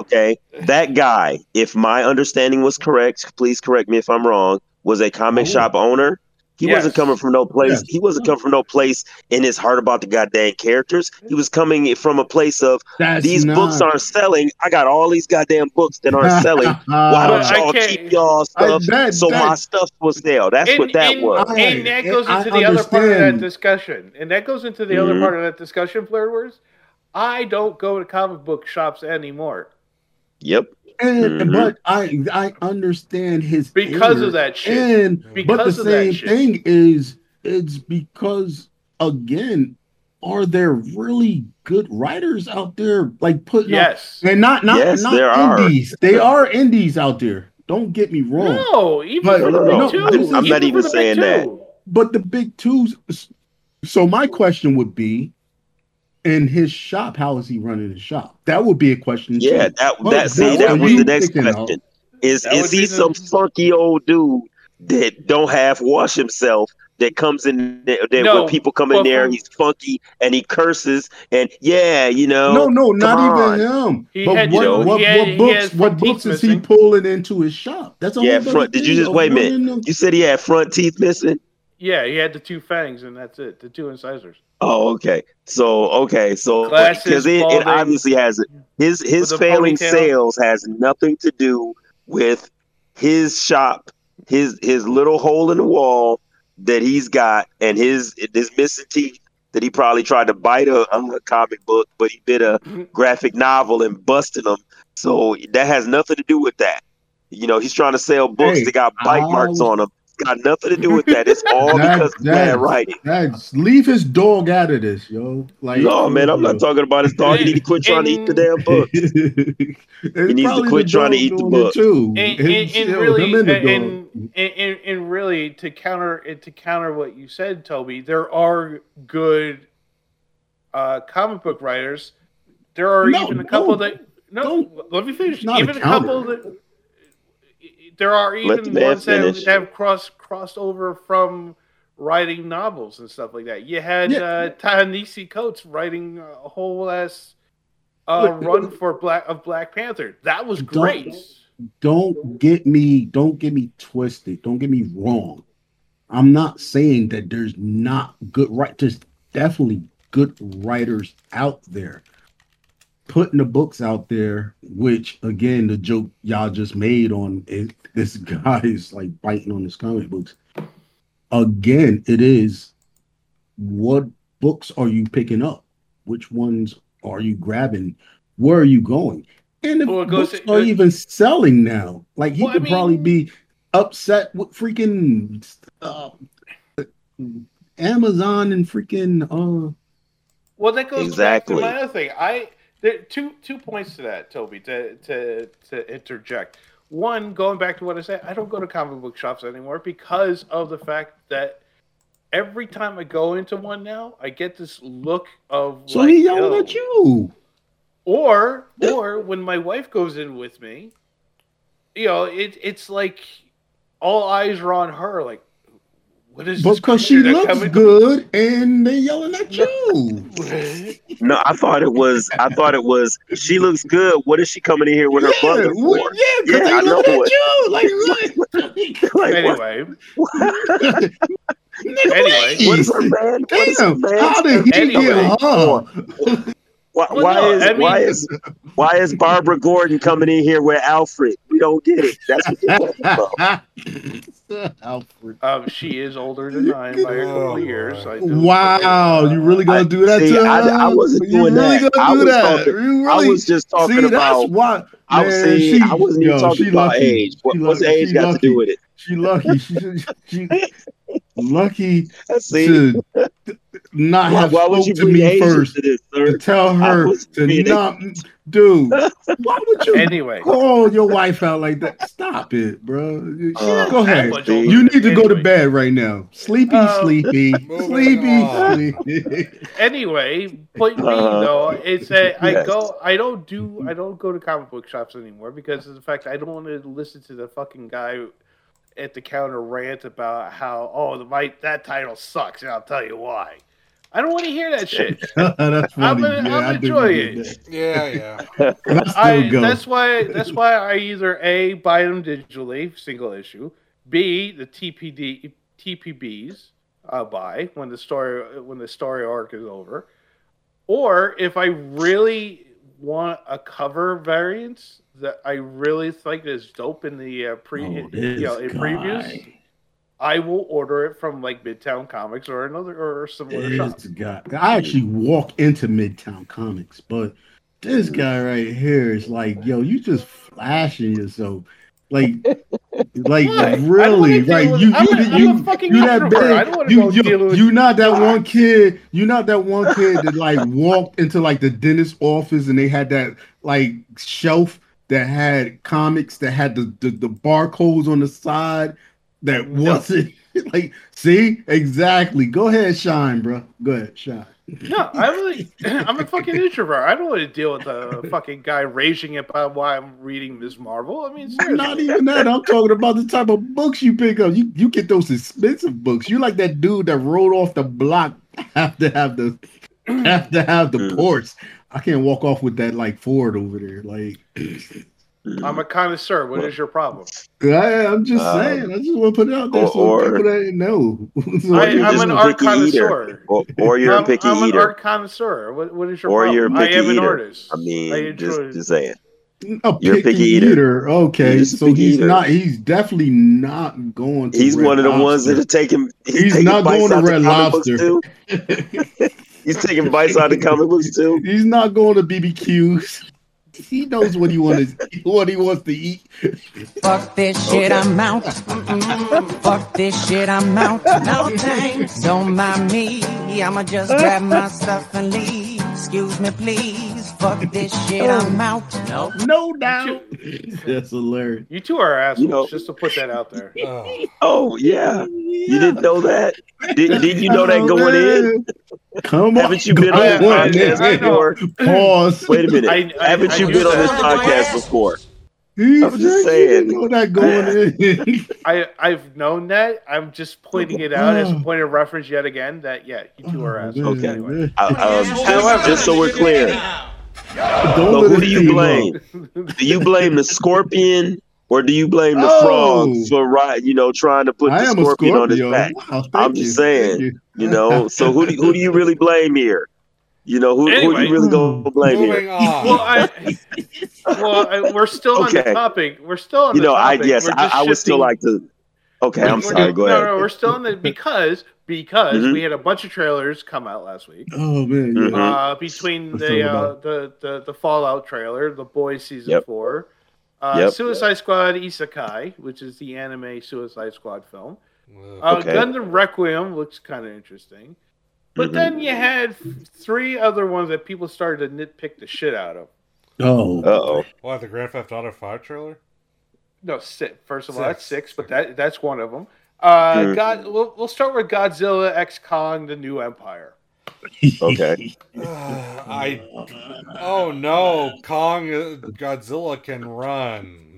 Okay, that guy, if my understanding was correct, please correct me if I'm wrong, was a comic Oh. shop owner. He Yes. wasn't coming from no place. Yes. He wasn't coming from no place in his heart about the goddamn characters. He was coming from a place of That's these not- books aren't selling. I got all these goddamn books that aren't selling. Why don't y'all keep y'all stuff I- that- so that- my stuff will sell? That's and, what that and, was. and that goes I into the other part of that discussion. And that goes into the other Mhm. part of that discussion, Flair Words. I don't go to comic book shops anymore. Yep. And Mhm. but I I understand his Because anger. of that shit. And but the of same shit. thing is it's because again, are there really good writers out there like putting out Yes. and not not Yes, not there are. indies. They are indies out there. Don't get me wrong. No, even But- for the No, big no, two. I'm- I'm not even saying that. But the big twos. So my question would be, in his shop, how is he running his shop? That would be a question. Yeah, too. that What that see that was the next picking up? question. Is That is he be the- some funky old dude that don't half wash himself? That comes in there, that No, when people come in there, he's funky and he curses and yeah, you know. No, no, not come even him. He but had- what, you know, what, had- what books? What books is he pulling into his shop? That's a Yeah, whole front. Did you just wait a minute? them- You said he had front teeth missing. Yeah, he had the two fangs, and that's it. The two incisors. Oh, okay. So okay, so Glasses, because it, it obviously has his his failing ponytail. sales has nothing to do with his shop, his his little hole in the wall that he's got, and his his missing teeth that he probably tried to bite a, a comic book, but he bit a graphic novel and busted them. So that has nothing to do with that. You know, he's trying to sell books Hey, that got bite I marks on them. Got nothing to do with that. It's all That- because of that- bad writing. That's leave his dog out of this, yo. Like, No, man, I'm not talking about his dog. He need to quit trying to eat the damn book. he needs to quit trying to eat the book. too. and, and, and really, and really, to counter to counter what you said, Toby, there are good uh, comic book writers. There are No, even a couple don't- that no. Let me finish. not a Even a, couple that there are even the ones that finish. have crossed crossed over from writing novels and stuff like that. You had Yeah. uh, Ta-Nehisi Coates writing a whole ass uh, Look, run for Black of Black Panther. That was Don't- great. don't get me don't get me twisted don't get me wrong i'm not saying that there's not good right there's definitely good writers out there putting the books out there which again the joke y'all just made on it, this guy is like biting on his comic books again it is what books are you picking up which ones are you grabbing where are you going and if Well, it goes- books are even selling now like he Well, I could probably be upset with freaking uh, amazon and freaking uh Well, that goes Exactly. back to my other thing. I there two two points to that, Toby, to to to interject. One, going back to what I said, I don't go to comic book shops anymore because of the fact that every time I go into one now, I get this look of so like, he yelled oh. at you Or or when my wife goes in with me, you know, it it's like all eyes are on her. Like, what is this because she looks coming- good and they yelling at you No, I thought it was. I thought it was. She looks good. What is she coming in here with her yeah, brother well, for? yeah, 'cause Yeah, they I look know at you like, Like, what- Anyway, what? Anyway, what is her man? What is her man? how did he Anyway, get her? Why, Well, why no, is I mean- why is why is Barbara Gordon coming in here with Alfred? We don't get it. That's what you're talking about. Alfred. Um, she is older than I am by a couple of years. I Wow, you really gonna I- do that see, to her? I- I wasn't you doing really that. gonna I was that? talking- you I was just talking See, about. that's why. I was saying she- I wasn't even yo, talking she about lucky. age. What, She what's lucky. age She got to do with it? She lucky. She, she lucky See, to not why, have why would spoke you to me first into this, to tell her to being- not, dude. Why would you Anyway, call your wife out like that? Stop it, bro. You- Uh, Go ahead. much see. older You need to go to bed right now. Sleepy, Uh, sleepy, sleepy, sleepy. Anyway, point being Uh, though, it's a I yes. go I don't do I don't go to comic book shops anymore because of the fact I don't want to listen to the fucking guy at the counter rant about how oh the my that title sucks and I'll tell you why. I don't want to hear that shit. That's funny. gonna- yeah, I'm I do enjoying it. Yeah, yeah. that. I that's why that's why I either a buy them digitally, single issue. B the TPD TPBs I'll buy when the story when the story arc is over, or if I really want a cover variant that I really think is dope in the uh, pre Oh, you know in this previews, guy. I will order it from like Midtown Comics or another or similar shop. This guy. I actually walk into Midtown Comics, but this guy right here is like, yo, you just flashing yourself. Like, like Why? Really, wanna like with- you, I'm you, a- I'm you, you that introvert. Don't big, you, you, you not that God. one kid, you not that one kid that like walked into like the dentist office and they had that like shelf that had comics that had the the, the barcodes on the side that wasn't like see exactly. Go ahead, shine, bro. Go ahead, shine. No, I really, I'm a fucking introvert. I don't want to deal with a fucking guy raging about why I'm reading Ms. Marvel. I mean, seriously. Not even that. I'm talking about the type of books you pick up. You you get those expensive books. You like that dude that rode off the block have to have the have to have the ports. I can't walk off with that like Ford over there. Like I'm a connoisseur. What is your problem? I, I'm just Um, saying. I just want to put it out there or- so or- people that know. So I, you're I'm an a art picky eater. connoisseur. Or, or you're I'm, a picky eater. I'm an art connoisseur. What, what is your Or problem? you're a I picky am an eater. artist. I mean, I just just saying. a You're a picky, picky eater. eater. Okay, You're just a so he's eater. not. He's definitely not going. To He's Red one of the ones that Lobster. are taking. He's taking not going to Red Lobster. too. He's taking bites out of comic books too. He's not going to BBQs. He knows what he wants. What he wants to eat. Fuck this shit, I'm out. Mm-mm. Fuck this shit, I'm out. No thanks. Don't mind me. I'ma just grab my stuff and leave. Excuse me, please. Fuck this shit, I'm out. Nope. No doubt. That's hilarious. You two are assholes. You know- just to put that out there. Oh. Oh yeah, you didn't know that? Did, did you know that going in? Come on. Haven't you been on this podcast before? Pause. Wait a minute. I, I, haven't I you knew been on this podcast before? He I'm just said saying. You know that going in. I I've known that. I'm just pointing it out as a Oh. point of reference yet again. That yeah, you two are assholes. Okay. Anyway, Uh, um, However- just, just so we're clear, Don't so who do you blame? Do you blame the scorpion or do you blame the Oh. frog for right? You know, trying to put I the am a scorpion on his back. Wow, I'm you, just thank saying. you. You know, so who do, who do you really blame here? You know, who, who do you really go blame here? On. well, I, well, I, we're still on the topic. We're still on You the know, I topic. yes, We're I, just I would still like to. Okay, I'm we're- sorry. Go no, ahead. No, we're still on the because because Mhm. we had a bunch of trailers come out last week. Oh man, yeah. Uh, between the, uh, the the the Fallout trailer, The Boys season Yep. four, uh, Yep. Suicide Squad Isekai, which is the anime Suicide Squad film. Uh, Okay. Gundam Requiem looks kind of interesting, but then you had three other ones that people started to nitpick the shit out of. Oh, Uh oh. What, the Grand Theft Auto 5 trailer? No, six. First of all, Six. that's six, but that that's one of them. Uh, Mhm. God, we'll, we'll start with Godzilla X Kong: The New Empire. Okay. I. Oh no, Kong, uh, Godzilla can run.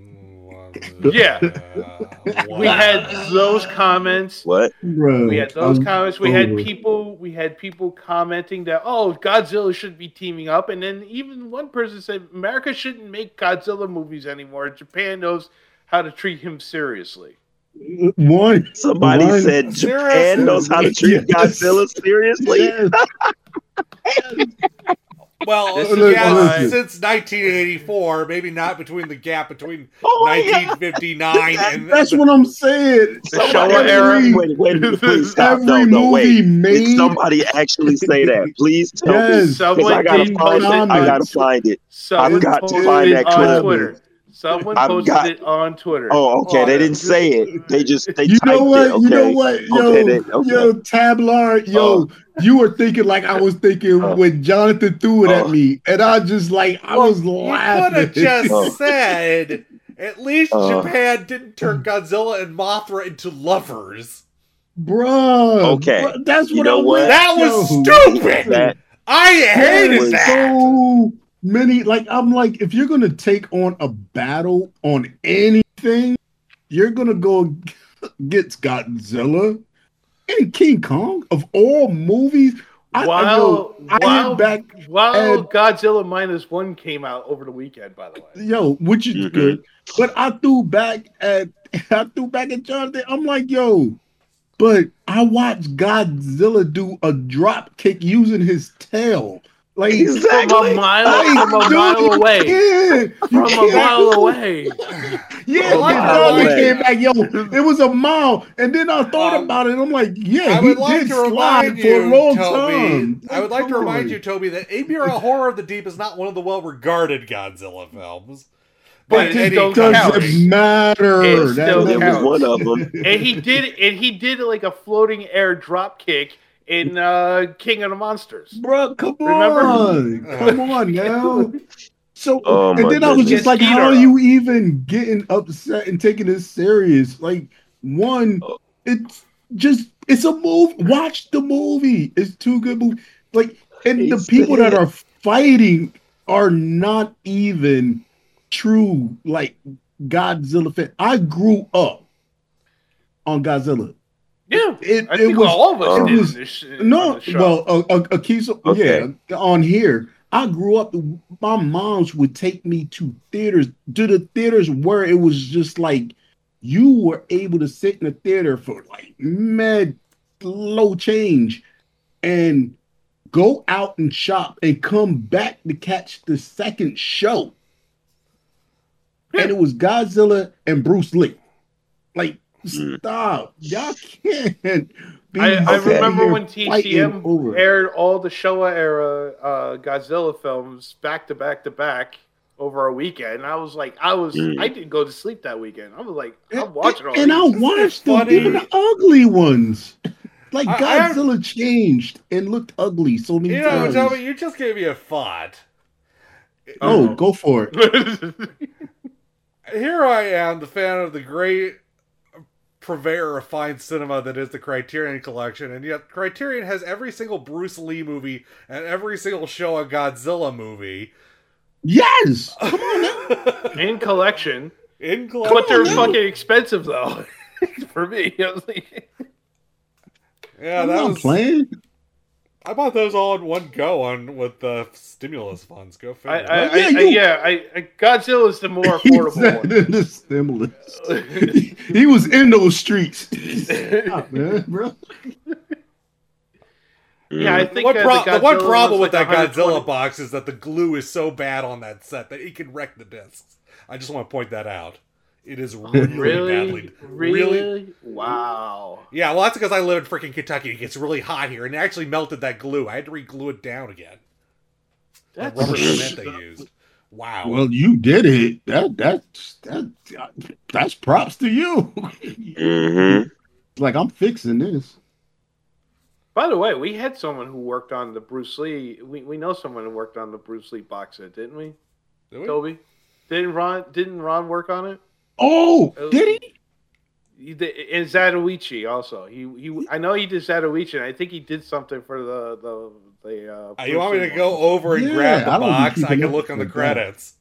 Yeah. Uh, We had those comments. What? Bro, We had those I'm comments. We had people. We had people commenting that oh, Godzilla should be teaming up, and then even one person said America shouldn't make Godzilla movies anymore. Japan knows how to treat him seriously. One. Somebody one- said Seriously? Japan knows how to treat Yes. Godzilla seriously. Yes. Well, yeah, since 1984, maybe not between the gap between Oh, yeah. 1959 and That's what I'm saying. The Showa Every- era. Wait, wait, minute, please stop. Every No, no, movie wait. Did somebody actually say that? Please tell me. Yes. 'Cause Someone I gotta find it. I gotta find it. Someone got to posted find it that on clip. Twitter. Someone I've posted got- it on Twitter. Oh, okay. Oh, they didn't say it. They just they You typed know what? it. Okay. You know what? Yo, Okay, then- okay. yo, Tablard, yo, Oh. You were thinking like I was thinking Oh. when Jonathan threw it Oh. at me, and I just like I Well, was you could laughing. have just Oh. said at least Uh. Japan didn't turn Godzilla and Mothra into lovers. bro. Okay. bruh, that's You what know I what? That was yo. stupid. That I hated was that. so many like i'm like if you're gonna take on a battle on anything you're gonna go get godzilla and king kong of all movies? I, I, while yo, I while, hit back while and- Godzilla minus one came out over the weekend, by the way. yo which is Mhm. good. but i threw back at i threw back at jonathan. I'm like yo but i watched godzilla do a drop kick using his tail like From a mile, Like, from a dude, mile away. can't. From a mile away. Yeah, like my Charlie came back, yo, it was a mile, and then I thought Um, about it. I'm like, yeah, I he would like did to slide remind for a you, long Toby. time. I would like to remind you, Toby, that Ebirah Horror of the Deep is not one of the well-regarded Godzilla films. By But it doesn't count. count. matter. It That still there was one of them. And he did and he did like a floating air drop kick in uh, King of the Monsters. Bro, come Remember? on, come on now. So, Oh, and my then I was just like, how are you even getting upset and taking this serious? Like, one, it's just, it's a move. Watch the movie. It's too good. Movie. Like, and the It's people that are fighting are not even true, like Godzilla fan. I grew up on Godzilla. Yeah, It, I it think was all of us it was- in this, no, on the show. well, a, a, a key, Okay. yeah, on here. I grew up. My moms would take me to theaters, to the theaters where it was just like you were able to sit in the theater for like mad low change, and go out and shop and come back to catch the second show. And it was Godzilla and Bruce Lee. Like. Stop. Y'all can't. Be I, I remember when TCM aired all the Showa era uh, Godzilla films back to back to back over a weekend. And I was like, I was, Mm. I didn't go to sleep that weekend. I was like, I'm watching all and I these. watched them, funny. even the ugly ones. Like I- I- Godzilla changed and looked ugly so many You know, times. Toby, you just gave me a thought. oh, go for it. Here I am, the fan of the great purveyor of fine cinema that is the Criterion Collection, and yet Criterion has every single Bruce Lee movie and every single Showa Godzilla movie Yes. Come on now. in collection, in collection. but they're now. fucking expensive though. For me, I was like, Yeah, I'm that not was. playing. I bought those all in one go on with the stimulus funds. Go I, figure. I, Yeah, I, I, you- yeah, I, I, Godzilla is the more affordable said one. in the stimulus. he was in those streets. Stop, man, bro. Yeah, I the think one, uh, pro- the the one problem with like that Godzilla box is that the glue is so bad on that set that it can wreck the discs. I just want to point that out. It is really, Really? badly. Really? really? Wow. Yeah, well, that's because I live in freaking Kentucky. It gets really hot here, and it actually melted that glue. I had to re-glue it down again. The That's rubber cement they used. Wow. Well, you did it. That that's that that's props to you. Mm-hmm. like I'm fixing this. By the way, we had someone who worked on the Bruce Lee. We, we know someone who worked on the Bruce Lee box set, didn't we? Did we? Toby, didn't Ron? Didn't Ron work on it? Oh, did he? He did- And Zatoichi also. He he. I know he did Zatoichi, and I think he did something for the the the. Uh, Uh, you want me to Lee go over and Yeah, grab the I box? I can look on the credits.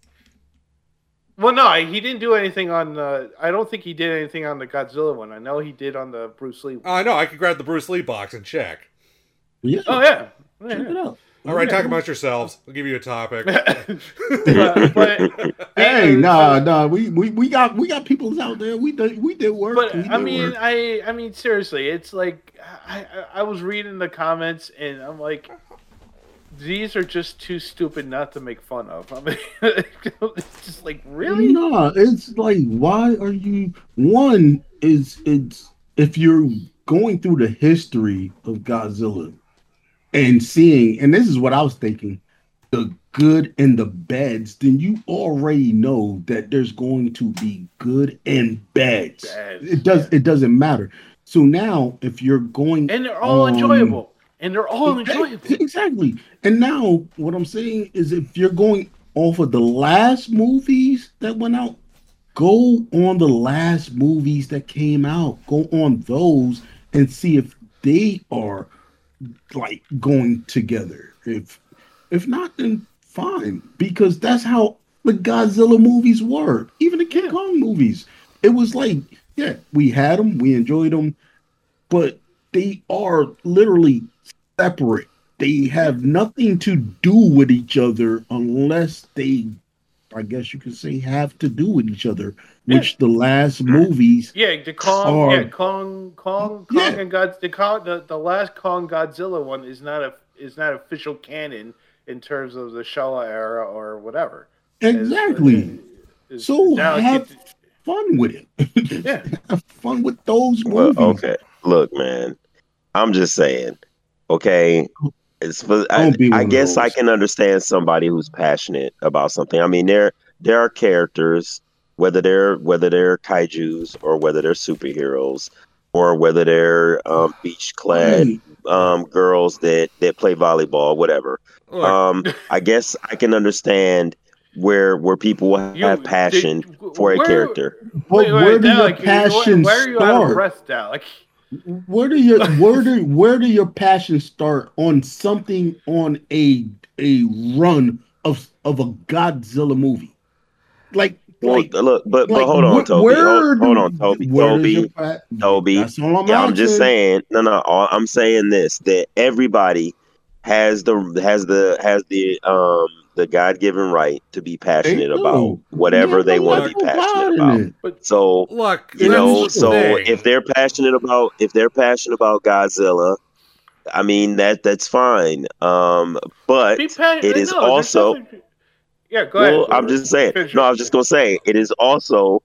Well, no, he didn't do anything on the. I don't think he did anything on the Godzilla one. I know he did on the Bruce Lee. one. Oh, I know. I could grab the Bruce Lee box and check. Yeah. Oh yeah. Check it out. All right, Yeah. talk about yourselves. I'll give you a topic. but, but Hey, nah, nah. We, we we got we got people out there. We did we did work. But we did I mean, work. I I mean, seriously, it's like I I- I was reading the comments and I'm like, these are just too stupid not to make fun of. I mean, it's just like really. Nah, it's like why are you one is it's if you're going through the history of Godzilla and seeing and this is what I was thinking the good and the bads, then you already know that there's going to be good and bads. Bads, It does it doesn't matter. So now if you're going And they're all on- enjoyable. And they're all enjoyable. Exactly. And now what I'm saying is if you're going off of the last movies that went out, go on the last movies that came out. Go on those and see if they are like going together. If if not, then fine. Because that's how the Godzilla movies were. Even the King Kong movies. It was like, yeah, we had them, we enjoyed them, but they are literally separate. They have nothing to do with each other unless they, I guess you could say, have to do with each other. Which the last movies, Yeah, the Kong, Or- yeah, Kong, Kong, Kong, Yeah. and God, the Kong, the, the last Kong Godzilla one is not a is not official canon in terms of the Showa era or whatever. exactly. It's- So now have gets- fun with it. yeah, have fun with those Well, movies. okay. Look, man. I'm just saying. Okay. It's I, Don't be one I guess I can understand somebody who's passionate about something. I mean, there there are characters, whether they're whether they're kaiju's or whether they're superheroes or whether they're um, beach clad Right. um, girls that that play volleyball, whatever. Look, Um, I guess I can understand where where people will You- have passion did- for a where- character. But wait, where wait, do your Dalek, you- passion why, why are you out of breath, Dalek? Where do your where do where do your passions start on something on a a run of of a Godzilla movie? Like Well, like look, but but hold on, Toby. where Hold, hold on, Toby. Toby. Toby. That's all I'm yeah, I'm just saying. No, no. All, I'm saying this that everybody has the has the has the um the God given right to be passionate about whatever Yeah, they want to be passionate about about. it. So look, you know, so thing. if they're passionate about if they're passionate about Godzilla, I mean that that's fine. Um, but Be it is no, also nothing- Yeah, go ahead. well, I'm just saying. No. I was just gonna say it is also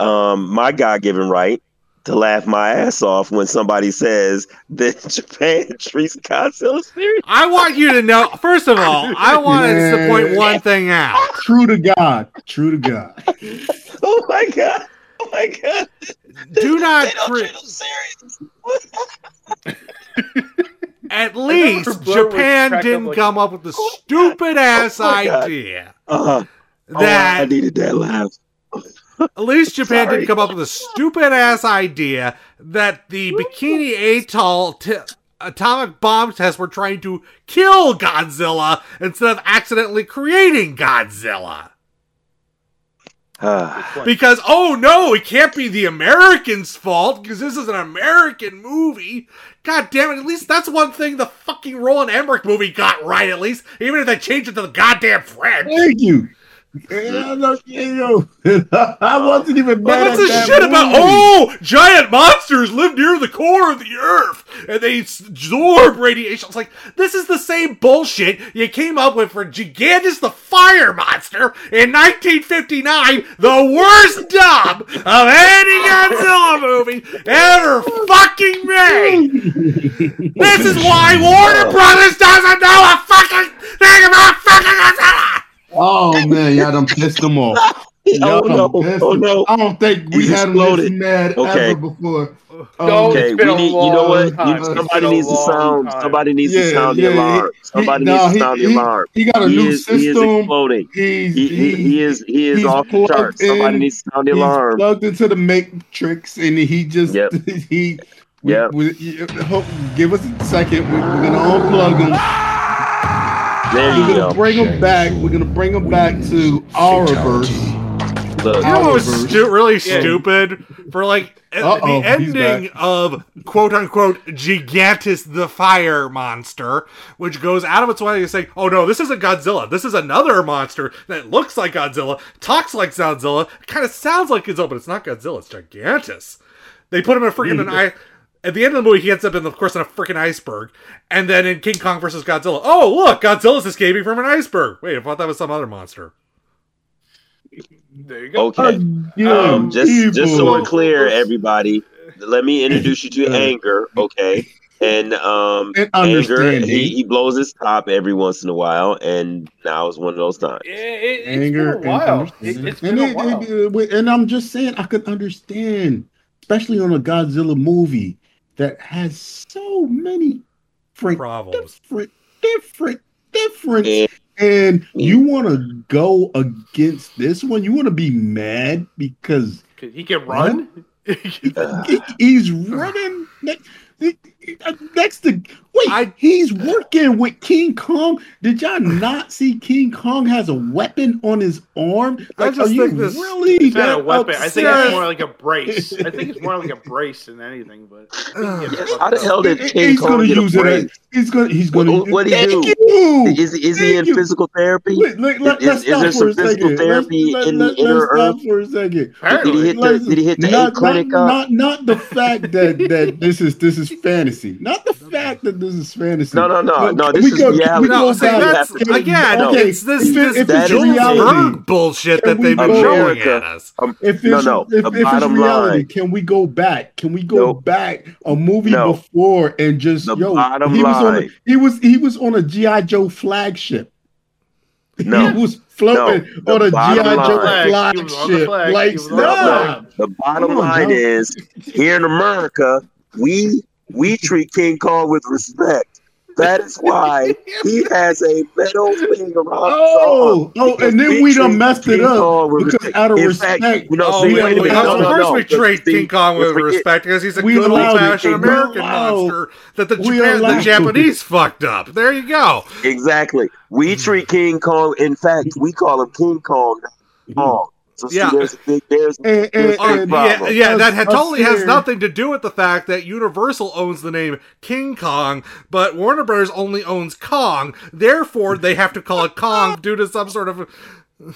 um, my God-given right to laugh my ass off when somebody says that Japan treats Godzilla serious. I want you to know. First of all, I want us to point one thing out. true to God. True to God. Oh my god. Oh my god. Do not They don't cre- treat them serious. At least Japan didn't like- come up with the stupid ass Oh my God. idea Uh, oh, I needed that laugh. at least Japan Sorry. didn't come up with a stupid ass idea that the Bikini Atoll t- atomic bomb tests were trying to kill Godzilla instead of accidentally creating Godzilla. Ah, Because oh no, it can't be the Americans' fault because this is an American movie. God damn it! At least that's one thing the fucking Roland Emmerich movie got right. At least, even if they changed it to the goddamn French. Thank you. Yeah, no, you know, I wasn't even mad what's at this shit about? Oh, giant monsters live near the core of the earth and they absorb radiation. It's like, this is the same bullshit you came up with for Gigantis the Fire Monster in 1959, the worst dub of any Godzilla movie ever fucking made. This is why Warner Brothers doesn't know a fucking thing about fucking Godzilla. Oh man, y'all done pissed them off. Y'all Oh, no. pissed Oh, them- no. I don't think we He's had them this exploded. mad Okay. ever before. Um, Okay, we need. You know what? You, somebody needs to sound. time. Somebody needs to Yeah, sound the alarm. he- Somebody he- needs no, to he- sound the alarm. he got a He new is, he is exploding. He's, He, he, he is. He is he's off the plugged charts. Somebody in. needs to sound the he's alarm. plugged into the matrix, and he just Yep. he. we- Yep. we- you- hope- give us a second. We're gonna unplug him. There We're gonna go. bring him back. We're gonna bring him back to our verse. Look, You know what was stu- really stupid? For like uh, Uh-oh, the ending of quote unquote Gigantis the Fire Monster, which goes out of its way to say, oh no, this isn't Godzilla. This is another monster that looks like Godzilla, talks like Godzilla, kind of sounds like Godzilla, but it's not Godzilla, it's Gigantis. They put him in a freaking an eye. At the end of the movie, he ends up in, of course, in a freaking iceberg. And then in King Kong versus Godzilla, oh look, Godzilla's escaping from an iceberg. Wait, I thought that was some other monster. There you go. okay. Um, just just so we're clear, everybody, let me introduce you to Anger, okay? And um, anger, he, he blows his top every once in a while, and now is one of those times. It, it, it's anger been a while. and It, it's and, a while. it- it- and I'm just saying I could understand, especially on a Godzilla movie that has so many different, Problems. different, different, different, And- and you want to go against this one. You want to be mad because he can run. he- he's running next, uh, next to wait. I- he's working with King Kong. Did y'all not see King Kong has a weapon on his arm? I Like, just are you think this- really It's not a that weapon. I think it's more like a brace. I think it's more like a brace than anything. But How the hell did King he's Kong gonna get a use it. he's gonna. He's gonna. What- what'd he do? you. Is, is he in you. physical therapy? Wait, let, let, Is- is there some physical therapy let's, in let, the let, inner let's stop earth? for a second. Did he hit the Let's- Did he hit the not, clinic not, not, not the fact that, that this is this is fantasy. Not the fact that this is fantasy. No, no, no, But no, this we is go- can we reality. No, see, that's Can- again, okay, it's this, if this if it's Jules reality, bullshit that they've been go- showing at us. Um, If no, it's, no. if, the if it's bottom reality, line. can we go back? Can we go Nope. back a movie No. before and just The yo? bottom he was on a, he was he was on a GI Joe flagship. No. he was floating No. on a GI Joe line. Flag. He was on the flagship. flag. Like He the stop. The bottom line is here in America, we we treat King Kong with respect. That is why he has a metal thing around Oh, his arm. oh, and then we done treat messed it up Kong with because respect. out of In respect, fact, you know, Oh, see, we, wait a we- minute. of No, no, course no. we treat King Kong with forget- respect because he's a We good old fashioned American monster that the we Japan, the Japanese fucked up. There you go. Exactly. We treat King Kong. In fact, we call him King Kong, not Kong. Mm-hmm. So see, Yeah. there's a eh, eh, eh, big there's, And- and- there's a big and- Yeah, yeah, that had, us totally has nothing to do with the fact that Universal owns the name King Kong, but Warner Brothers only owns Kong. Therefore, they have to call it Kong due to some sort of.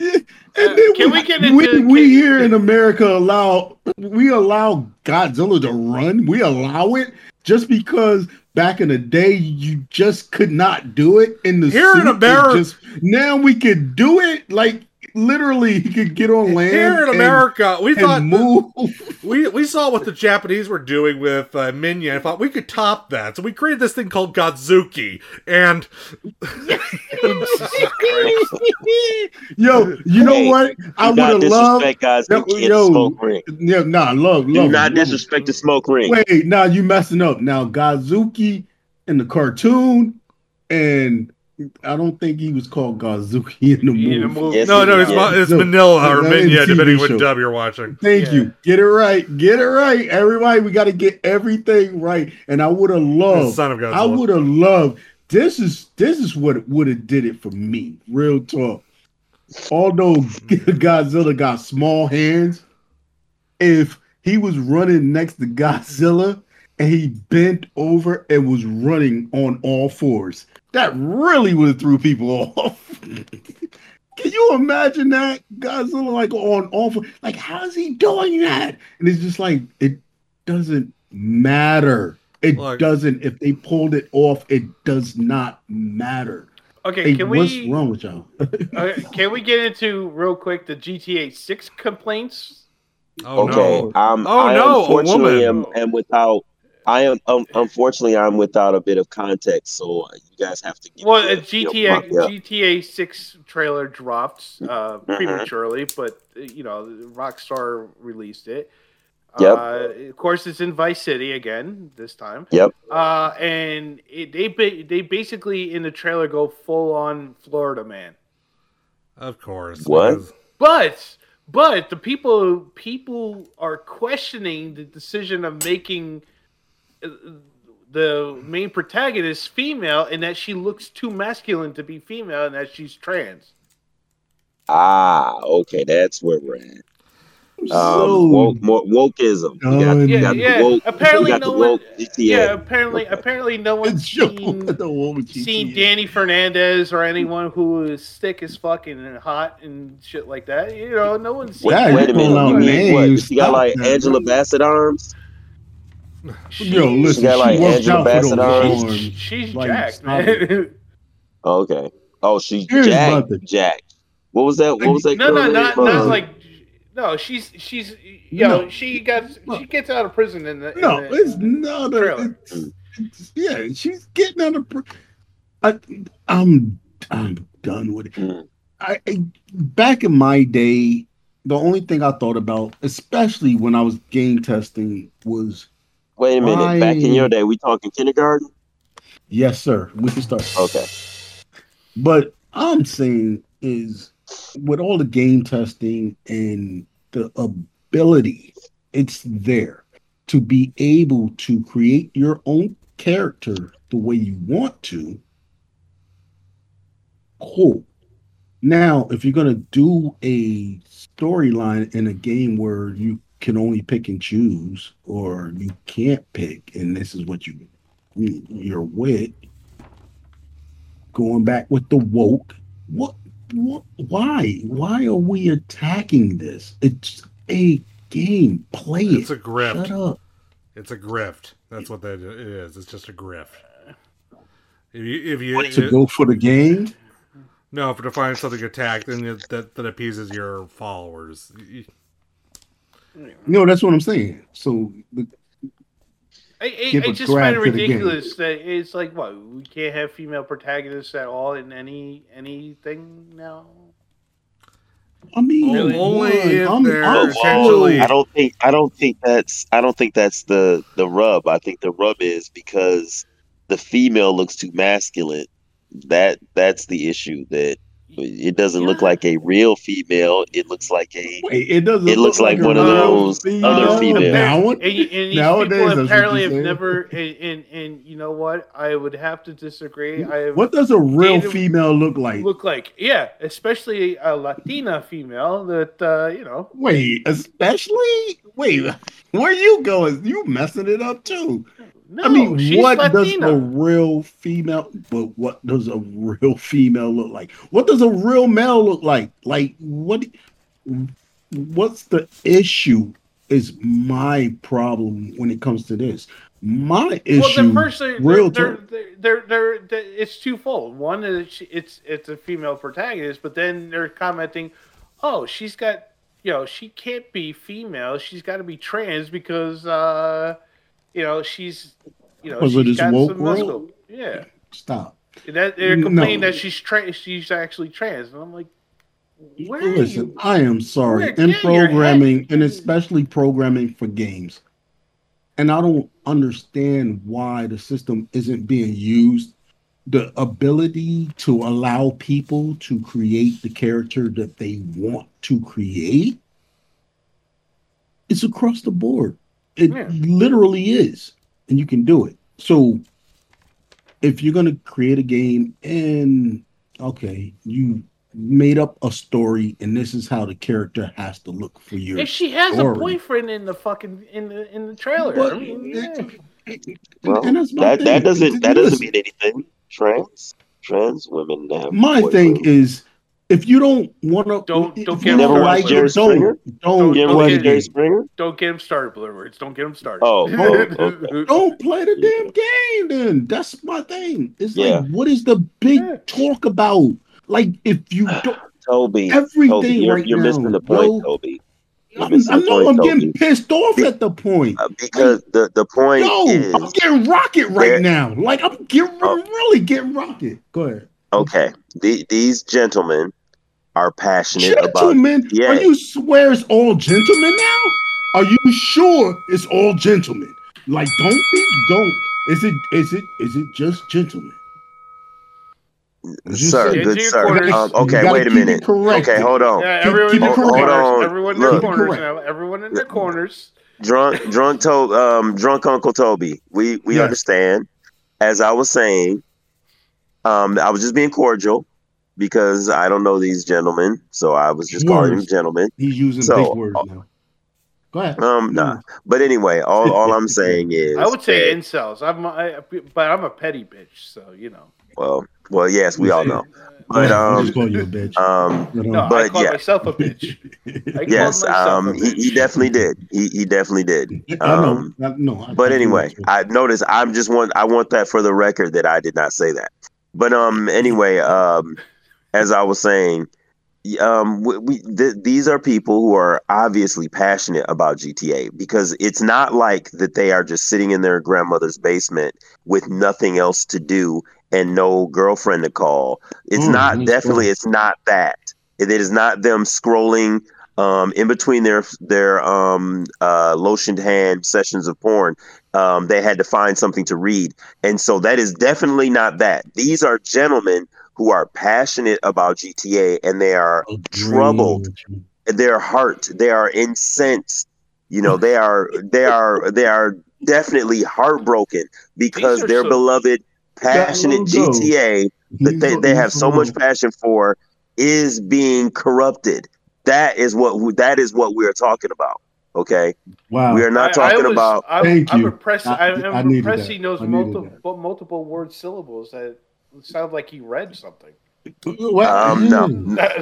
And uh, then Can we get we, into- we can- here in America allow we allow Godzilla to run. We allow it just because back in the day you just could not do it in the Here in suit. It America- just now we could do it. Like literally he could get on land Here in and- America, we thought move. we we saw what the Japanese were doing with uh, Minya and thought we could top that. So we created this thing called Godzooky, and Yo, you know Hey, what? I would have loved. disrespect guys Yo, who can't yo, smoke ring. Yeah, nah, love, love. Do not disrespect the smoke ring. Wait, now you messing up. Now Godzooky in the cartoon, and I don't think he was called Godzooky in the movie. In the movie. Yes, no, no, it's, Yeah. Ma- it's No, Minilla or no, in Minya, TV depending what dub you're watching. Thank Yeah. you. Get it right. Get it right. Everybody, we got to get everything right. And I would have loved. Son of Godzilla. I would have loved. This is this is what would have did it for me. Real talk. Although hmm. Godzilla got small hands, if he was running next to Godzilla and he bent over and was running on all fours, that really would have threw people off. Can you imagine that Godzilla like on all fours? Like, how's he doing that? And it's just like it doesn't matter. It Look. doesn't. If they pulled it off, it does not matter. Okay, Hey, can what's we wrong with y'all? uh, can we get into real quick the GTA Six complaints? Oh okay, no! um, Oh, I no, a unfortunately am, am without. I am um, unfortunately I'm without a bit of context, so uh, you guys have to. Give Well, me a a- you know, GTA pump me up. GTA Six trailer dropped uh, Mhm. prematurely, but uh, you know Rockstar released it. Yep. Uh, of course, it's in Vice City again this time. Yep. Uh, and it, they they basically in the trailer go full on Florida man. Of course. What? But but the people people are questioning the decision of making uh, the main protagonist female and that she looks too masculine to be female and that she's trans. Ah, okay, that's where we're at. Um, So woke, more, wokeism. You got, you Yeah, got yeah. the woke. apparently got no the one. woke Yeah, apparently apparently no one's seen, the one with seen Danny Fernandez or anyone who is thick as fucking and hot and shit like that. You know, no one's seen. Wait, Yeah, wait a minute. You mean what? She got like. Angela Bassett arms. Yo, listen, got, like, she worked Angela Bassett those arms. arms. She's Like, jacked, man. Oh, okay. Oh, she's Here's Jack. nothing. Jack. What was that? What was that? no, girl no, not not Uh, like. No, she's she's yo. No. She got she gets out of prison in the. in No, the- it's not a. trailer. It's, it's, yeah, she's getting out of. pr- I, I'm I'm done with it. Mm. I, I back in my day, the only thing I thought about, especially when I was game testing, was Wait a minute. Back in your day, we talking kindergarten? yes, sir. We can start. Okay. But I'm saying is with all the game testing and the ability, it's there to be able to create your own character the way you want to. Cool. Now, if you're gonna do a storyline in a game where you can only pick and choose, or you can't pick, and this is what you you're with, going back with the woke. What, what why? Why are we attacking this? It's a game. Play It's it. a grift. Shut up. It's a grift. That's what that is. it is. Just a grift. If you, if you, To go for the game. no, for to find something attacked, then that that appeases your followers. You- No, that's what I'm saying. So the, I, I, Give I a just grab find it to the game. ridiculous that it's like what we can't have female protagonists at all in any anything now. I mean, Really? Only one, if I'm- they're I'm essentially- I don't think I don't think that's I don't think that's the the rub. I think the rub is because the female looks too masculine. That that's the issue. That it doesn't look like a real female. It looks like a Wait, it doesn't. It looks look like one of real those other females. Now, And, and these Nowadays, people apparently have never. And, and and you know what? I would have to disagree. I have what does a real female look like? look like? Yeah, especially a Latina female that uh, you know. Wait, especially wait, where you going? You messing it up too. No, I mean, she's what Latina. does a real female? But what does a real female look like? What does a real male look like? Like what? What's the issue? Is my problem when it comes to this? My issue, well, the first thing, real they're, they're, they're, they're, they're, it's twofold. One is it's it's a female protagonist, but then they're commenting, "Oh, she's got, you know, she can't be female. She's got to be trans because, uh, you know, she's, you know, of she's this got woke some world? muscle." Yeah, Stop. that they're No. complaining that she's tra- she's actually trans, and I'm like, where Listen? I am sorry. In get your head- programming, and especially programming for games, and I don't understand why the system isn't being used. The ability to allow people to create the character that they want to create is across the board. It Yeah. literally is, and you can do it. So, if you're going to create a game and okay, you made up a story, and this is how the character has to look for you. If she has story. a boyfriend in the fucking in the in the trailer, But- I mean, yeah. Well, and that's that, that doesn't that doesn't mean anything. Trans trans women have My thing boyfriends. is, if you don't want to, Don't- don't get You never Don't- watched Jerry don't, don't, You ever don't watched get- Jerry Springer? Don't get him started, Blue Words. Don't get him started. Oh, oh, okay. don't play the damn game. Then that's my thing. It's Yeah. like, what is the big Yeah. talk about? Like, if you don't, Toby, Everything Toby, you're, right you're missing now, the point, bro. Toby. I'm, I know point, I'm Toby. getting pissed off Be- at the point. Uh, because the the point Yo, is I'm getting rocket right there- now. Like I'm getting Oh. I'm really getting rocket. Go ahead. okay. The, these gentlemen are passionate about Gentlemen, Yeah. are you swear it's all gentlemen now? Are you sure it's all gentlemen? Like, don't be, don't. Is it, is it, is it just gentlemen? Sir, say- good sir. Um, okay, wait a minute. Okay, hold on. Yeah, everyone keep in it their correct. corners. Hold on. Everyone in Look. their corners now. Everyone in their corners. drunk drunk to, um drunk uncle toby we we Yes. understand as i was saying um i was just being cordial because i don't know these gentlemen so i was just calling them gentlemen He's using So, big words now. Go ahead. um nah. but anyway all, all i'm saying is I would say that- incels. I'm, I, but I'm a petty bitch, so you know. well well yes we all know but ahead. I'll um just call you a bitch. um But, um, No, I call yeah. myself a bitch. I called yes um a he, bitch. he definitely did he, he definitely did I know. um, I, no, I- but I anyway, I noticed. I'm just want I want that for the record that I did not say that. But um, anyway, um, as I was saying, um, we, we th- these are people who are obviously passionate about GTA because it's not like that they are just sitting in their grandmother's basement with nothing else to do and no girlfriend to call. It's Mm, not definitely. It's not that. It is not them scrolling um, in between their their um, uh, lotioned hand sessions of porn. Um, they had to find something to read, and so that is definitely not that. These are gentlemen who are passionate about GTA, and they are troubled. their heart. They are incensed. You know, they are they are they are definitely heartbroken because their so- beloved passionate GTA that they, they have so much passion for is being corrupted. That is what that is what we are talking about. Okay, Wow. we are not I- I talking was- about. I'm, Thank I'm you. impressed. I- I, I am needed impressed that. he knows I needed multiple multiple word syllables. That sound like he read something. Um, no,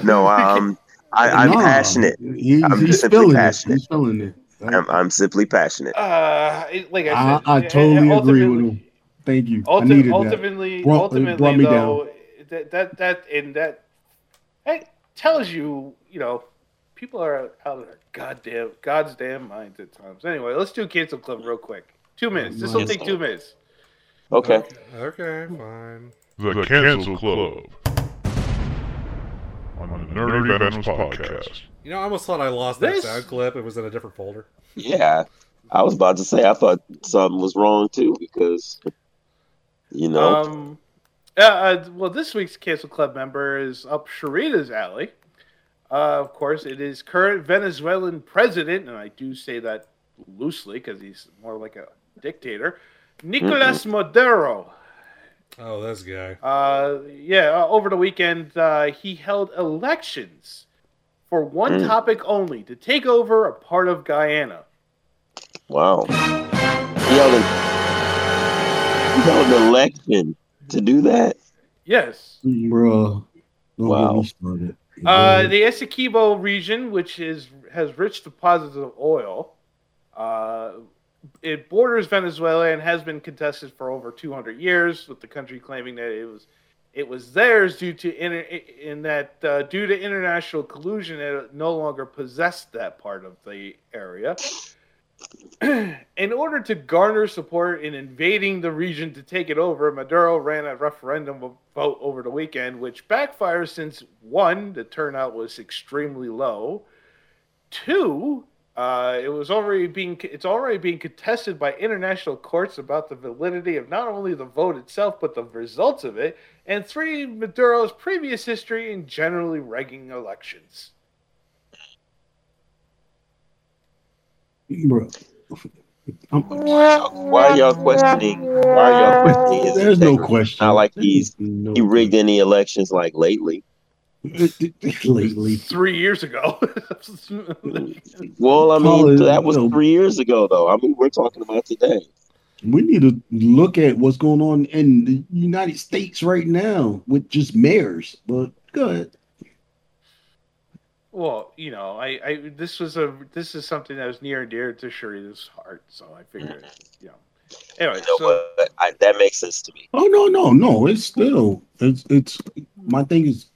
no. Um, I, I'm Nah, passionate. He, I'm he's simply feeling passionate. it. He's feeling it. I'm, I'm simply passionate. Uh, like I I, said, I it- totally agree with him. Thank you. I Ulti- needed that. ultimately, Brought- it ultimately, brought me though, that that that and that that tells you, you know, people are out of their goddamn God's damn minds at times. Anyway, let's do cancel club real quick. Two minutes. This will take two minutes. Okay. Okay, fine. The Cancel Club. On the Nerdy Venoms podcast. You know, I almost thought I lost This- that sound clip. It was in a different folder. Yeah, I was about to say I thought something was wrong too because you know Um, uh, uh, well, this week's Cancel Club member is up Sharita's alley. Uh, of course, it is current Venezuelan president, and I do say that loosely because he's more like a dictator, Nicolas Maduro. Oh, this guy. Uh, yeah, uh, over the weekend, uh, he held elections for one Mm. topic only to take over a part of Guyana. wow. He held, an, he held an election to do that. Yes. Bruh. Don't Wow. get me started. Uh, the Essequibo region, which is has rich deposits of oil, uh, it borders Venezuela and has been contested for over 200 years, with the country claiming that it was it was theirs due to inter, in that uh, due to international collusion, it no longer possessed that part of the area. in order to garner support in invading the region to take it over, Maduro ran a referendum vote over the weekend, which backfired since one, the turnout was extremely low. Two, uh, it was already being it's already being contested by international courts about the validity of not only the vote itself but the results of it, and three Maduro's previous history in generally rigging elections. Bro. Why are y'all questioning? Why are y'all questioning There's no question. Not like he's No he rigged any elections like lately. Lately. Three years ago. Well, I mean, it, that was you know- three years ago, though. I mean, we're talking about today. We need to look at what's going on in the United States right now with just mayors. But go ahead. Well, you know, I, I this was a this is something that was near and dear to Sharita's heart, so I figured, you know. Anyway, You know so what? I, that makes sense to me. Oh no, no, no. It's still it's it's my thing is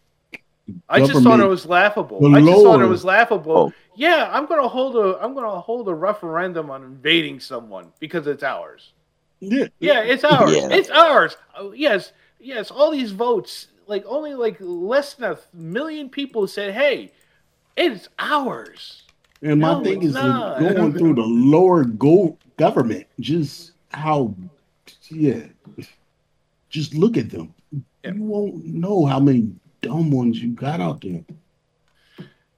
I just thought it was laughable. I just thought it was laughable. Oh. Yeah, I'm gonna hold a I'm gonna hold a referendum on invading someone because it's ours. Yeah, Yeah, it's ours. Yeah. It's ours. Oh, yes, yes. All these votes, like only like less than a million people said, "Hey, it's ours." And my No, thing is not. going through the lower go government. Just how, yeah. Just look at them. Yeah. You won't know how many dumb ones you got out there.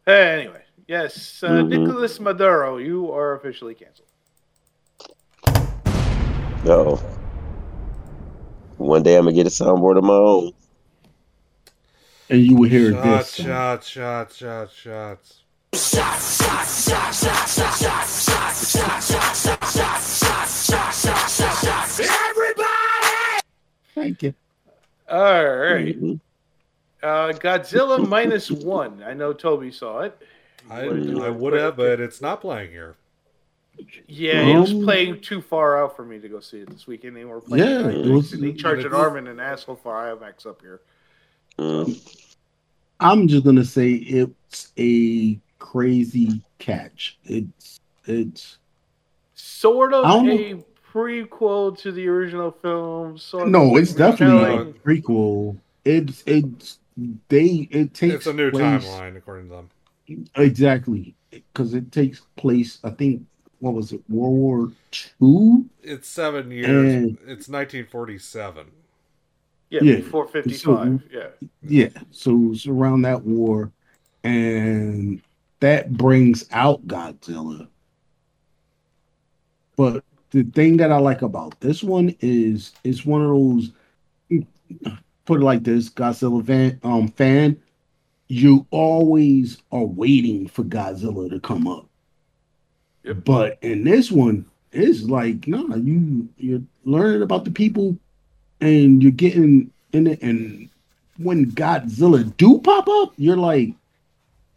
Hey, anyway, yes, uh, Mhm. Nicolas Maduro, you are officially canceled. No. One day I'm gonna get a soundboard of my own. And you will hear Shots, this. shots, shots, shots, shots. shots. Everybody! Thank you. All right, Mhm. Uh, Godzilla minus one. I know Toby saw it. I, What did you I would have, but it's not playing here. Yeah, it was Um, playing too far out for me to go see it this weekend. They were playing Yeah, it. it was- they charged an arm and an asshole for IMAX up here. Mm. I'm just gonna say it's a crazy catch. It's it's Sort of I don't a prequel to the original film. Sort no, of it's definitely a retelling. prequel. It's it's they it takes It's a new place- timeline, according to them. Exactly, because it takes place. I think what was it, World War Two? It's seven years. And- it's 1947. Yeah, Yeah. before 55. So- yeah. Yeah, so it's around that war, and that brings out Godzilla. But the thing that I like about this one is it's one of those. Put it like this, Godzilla fan, um, fan, you always are waiting for Godzilla to come up. Yep. But in this one, it's like, nah, you you're learning about the people and you're getting in it and when Godzilla do pop up, you're like,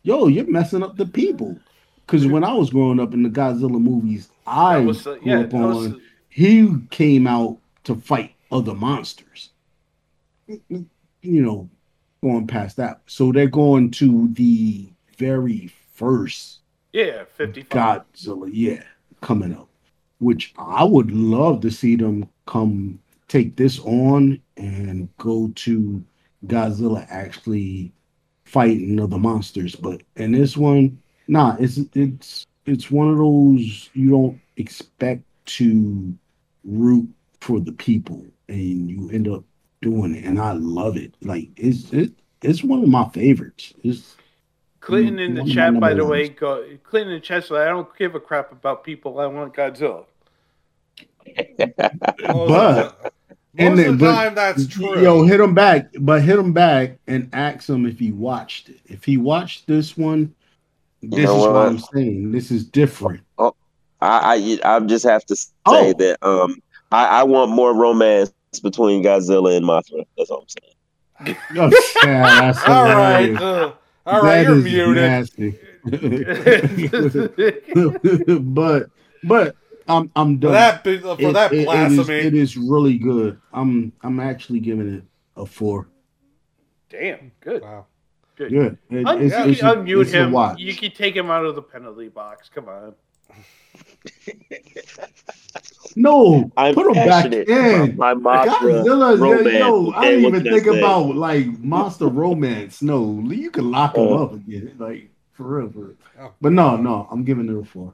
yo, you're messing up the people. Because when I was growing up in the Godzilla movies, I That was grew yeah, up that was on, he came out to fight other monsters. You know, going past that. So they're going to the very first Yeah, 55. Godzilla, yeah, coming up. Which I would love to see them come take this on and go to Godzilla actually fighting other monsters. But in this one, nah, it's it's it's one of those you don't expect to root for the people and you end up doing it. And I love it. Like it's it it's one of my favorites. It's Clinton in the one of my chat, by number the way, go, Clinton in the chat said, I don't give a crap about people. I want Godzilla. But- of the, And most then- of the but- time, that's true. Yo, hit him back, but hit him back and ask him if he watched it. If he watched this one, this know is what what? I'm saying. This is different. Oh, I, I I just have to say Oh. that um I, I want more romance between Godzilla and Mothra. That's all I'm saying. Oh, yeah, all right, uh, all right, That you're muted. but but I'm I'm done. that for It- that it- it is- blasphemy. it is really good. I'm I'm actually giving it a four. Damn, good. Wow. Good. Good. It- Un- it's- it's can a- unmute it's him. You can take him out of the penalty box. Come on. No, I'm put him back passionate in. my Mothra Godzilla, romance, yo, I okay? didn't even think say? about like monster romance. No, you can lock him Uh. up again, like for real, for real. Oh. But no, no, I'm giving it a four.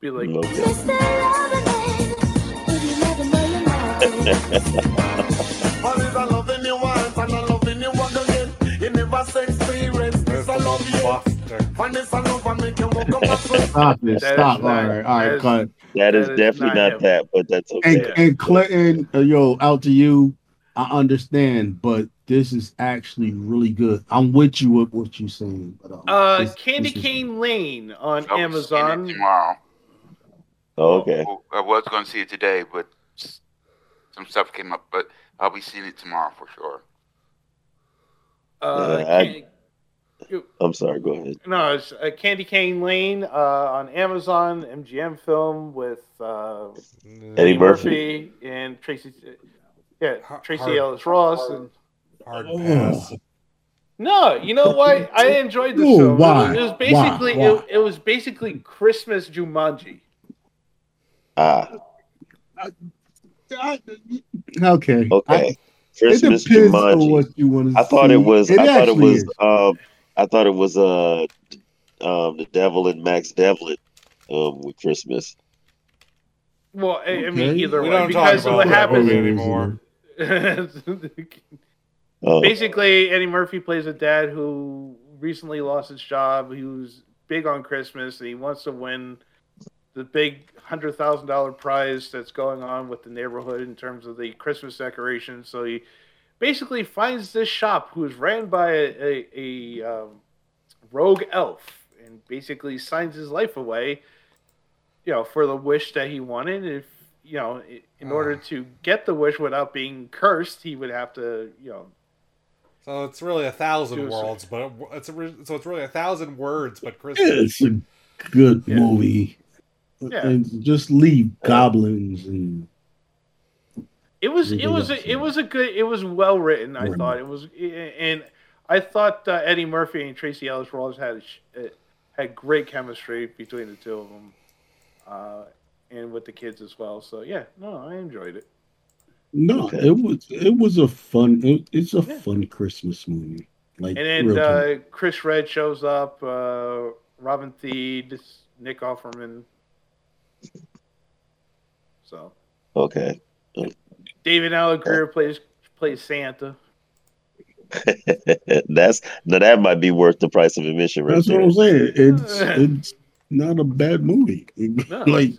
Be like, Stop it, That is stop. All not- that right, is- cut. That is That is definitely not not, that, but that's okay. and Clinton, uh, yo, out to you. I understand, but this is actually really good. I'm with you with what you're saying. But, um, uh, this- Candy this is- Cane Lane on I'll Amazon. it tomorrow. Oh, okay. Well, I was going to see it today, but some stuff came up. But I'll be seeing it tomorrow for sure. Uh, Yeah, I- Can- I'm sorry. Go ahead. no, it's uh, Candy Cane Lane uh, on Amazon, MGM film with uh, Eddie Murphy. and Tracee. Yeah, Tracee hard- Ellis Ross and. Hard Oh. pass. No, you know what? I enjoyed this Ooh, film. why? It was basically Why? It, it was basically Christmas Jumanji. Ah, Okay. okay. I- Christmas it depends on Jumanji. what you want to I thought it was. I thought it actually was. Is. I thought it was. Uh, um, the Devil and Max Devlin. Um, with Christmas. Well, I, I mean, either We way, don't talk because about what that happens. movie anymore. Oh, Basically, Eddie Murphy plays a dad who recently lost his job. He was big on Christmas, and he wants to win the big hundred thousand dollar prize that's going on with the neighborhood in terms of the Christmas decorations. So he basically finds this shop who is ran by a, a, a um, rogue elf, and basically signs his life away. You know, for the wish that he wanted. If you know, i- in order to get the wish without being cursed, he would have to, you know, So it's really a thousand worlds, but it's a, re- so it's really a thousand words, but Christmas. It's a good Yeah. movie. Yeah. And just leave goblins and It was it was a, it was a good it was well written. I Right. thought it was and I thought uh, Eddie Murphy and Tracee Ellis Ross had a uh, had great chemistry between the two of them, uh, and with the kids as well. So yeah, no, I enjoyed it. no, Okay. it was it was a fun. It, it's a Yeah. fun Christmas movie. Like And then uh, Chris Redd shows up, uh, Robin Thede, Nick Offerman. So okay. David Alan Grier plays plays Santa. That's now that might be worth the price of admission right That's what. I'm saying. It's it's not a bad movie. No. like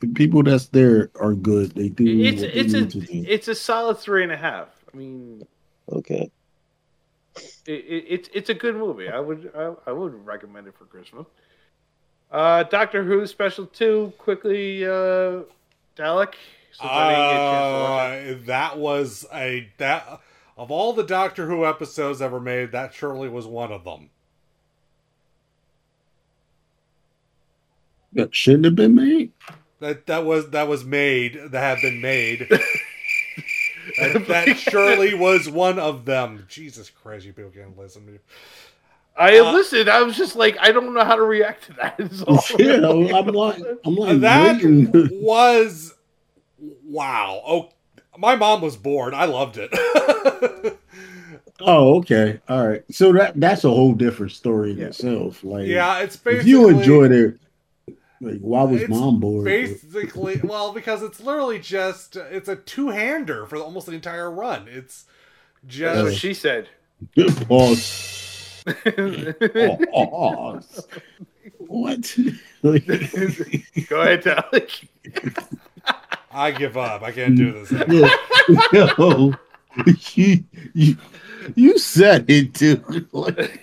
the people that's there are good. They do. It's what they it's a need to do. it's a solid three and a half. I mean, Okay. it, it, it's it's a good movie. I would I, I would recommend it for Christmas. Uh, Doctor Who special two quickly, uh, Dalek. Since I didn't get a chance to watch it. Uh, that was a that of all the Doctor Who episodes ever made, that surely was one of them. That shouldn't have been made. That that was that was made that had been made. that, that surely was one of them. Jesus Christ, you people can't listen to me. I uh, listened. I was just like, I don't know how to react to that. Yeah, I'm like, I'm like that waiting. was wow. Oh, my mom was bored. I loved it. Oh, okay, all right. So that that's a whole different story in Yeah. itself. Like, yeah, it's basically. if you enjoyed it, like, why was It's mom bored? basically well because it's literally just it's a two-hander for almost the entire run. It's That's what just she said. Pause. Pause. What? Go ahead, Dalek. I give up. I can't do this. Yeah. Yo, you, you, you said it, dude. Like,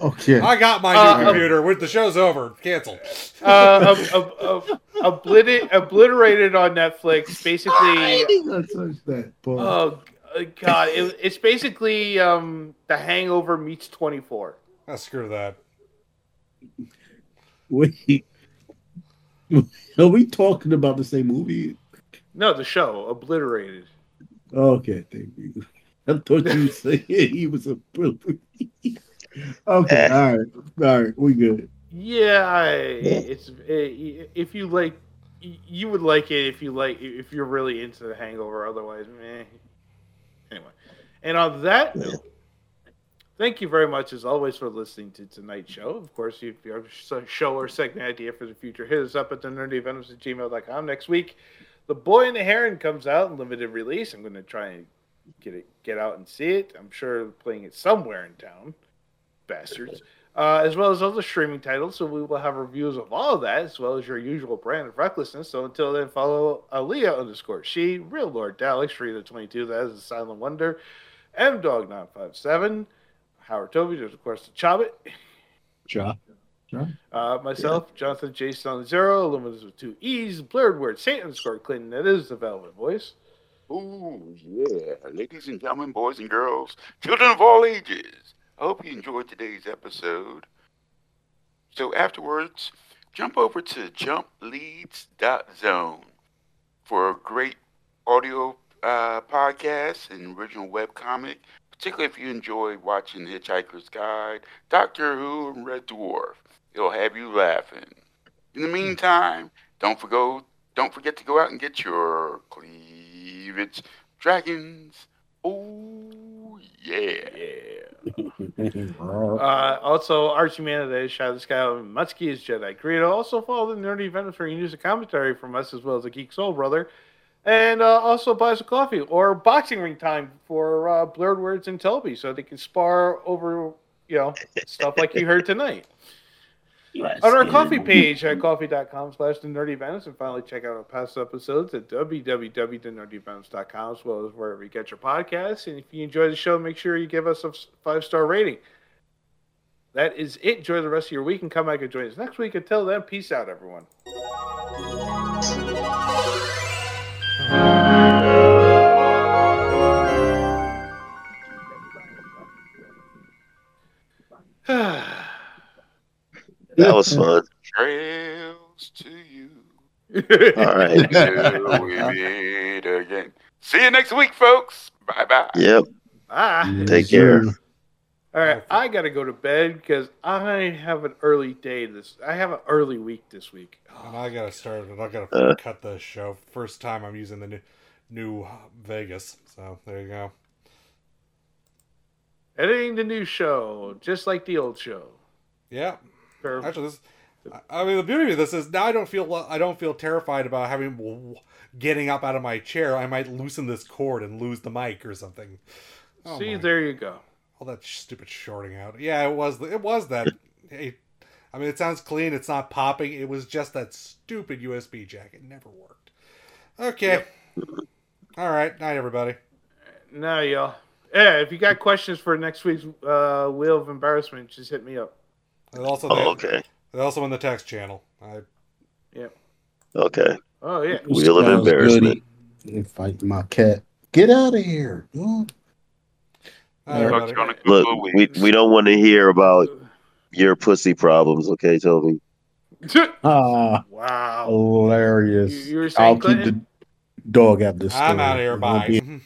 okay. I got my new Uh, computer. With the show's over, canceled. Uh, ob- ob- ob- obliter- obliterated on Netflix. Basically, I didn't touch that. Pause. Oh uh, God! It, it's basically um, The Hangover meets Twenty Four. Ah, screw that. Wait. Are we talking about the same movie? No, the show Obliterated. Okay, thank you. I thought you said he was a Okay, all right, all right, we good. Yeah, I, it's eh, if you like, you would like it if you like if you're really into the Hangover. Otherwise, meh. Anyway, and on that note, thank you very much as always for listening to tonight's show. Of course, if you have a show or segment idea for the future, hit us up at the nerdyvenoms at gmail.com. Next week, The Boy and the Heron comes out in limited release. I'm going to try and get it, get out and see it. I'm sure playing it somewhere in town, bastards. Uh, as well as other streaming titles. So we will have reviews of all of that, as well as your usual brand of recklessness. So until then, follow Aaliyah underscore she, Real Lord Dalek, Street 22, that is a silent wonder, M Dog 957, Howard Toby, there's of course the Chobbit. Chop. Uh, myself, Jonathan Jason Zero, Luminous with two E's, Blurred Word, Saint underscore Clinton, that is the Velvet Voice. Ooh, yeah. Ladies and gentlemen, boys and girls, children of all ages, I hope you enjoyed today's episode. So afterwards, jump over to jumpleads.zone for a great audio uh, podcast and original webcomic, particularly if you enjoy watching Hitchhiker's Guide, Doctor Who, and Red Dwarf. It'll have you laughing. In the meantime, don't forgo don't forget to go out and get your cleavage dragons. Oh yeah. Uh, also, Archie Man of the Shadow of the Sky, Mutsky is Jedi Greedo. Also, follow the Nerdy Venom for news and commentary from us, as well as the Geek Soul Brother. And uh, also buy us a coffee or boxing ring time for uh, Blurred Words and Toby so they can spar over, you know, stuff like you heard tonight. On our coffee page at coffee.com slash the nerdy Venoms and finally check out our past episodes at www.thenerdybvenice.com as well as wherever you get your podcasts. And if you enjoy the show, make sure you give us a five star rating. That is it. Enjoy the rest of your week and come back and join us next week. Until then, peace out, everyone. That was fun. Trails to you. All right. Till we meet again. See you next week, folks. Bye bye. Yep. Bye. Take care. All right, I got to go to bed because I have an early day this. I have an early week this week. And I gotta start it. I gotta Uh. cut the show. First time I'm using the new, new Vegas. So there you go. Editing the new show, just like the old show. Yeah. Actually, this. I mean, the beauty of this is now I don't feel I don't feel terrified about having getting up out of my chair. I might loosen this cord and lose the mic or something. Oh See, my- there you go. all that stupid shorting out. Yeah, it was. It was that. hey, I mean, it sounds clean. It's not popping. It was just that stupid USB jack. It never worked. Okay. All right. Night, everybody. No, y'all. Yeah, if you got questions for next week's uh, Wheel of Embarrassment, just hit me up. And also, Oh, okay. they're also on the text channel. I, Yep. Okay. Oh yeah. Wheel of embarrassment. goody. Fight my cat. Get out of here. Look, we, we don't want to hear about your pussy problems, okay, Toby? Ah, wow. hilarious. You- you were saying, I'll keep the dog out of this. I'm out of here. It Bye. be-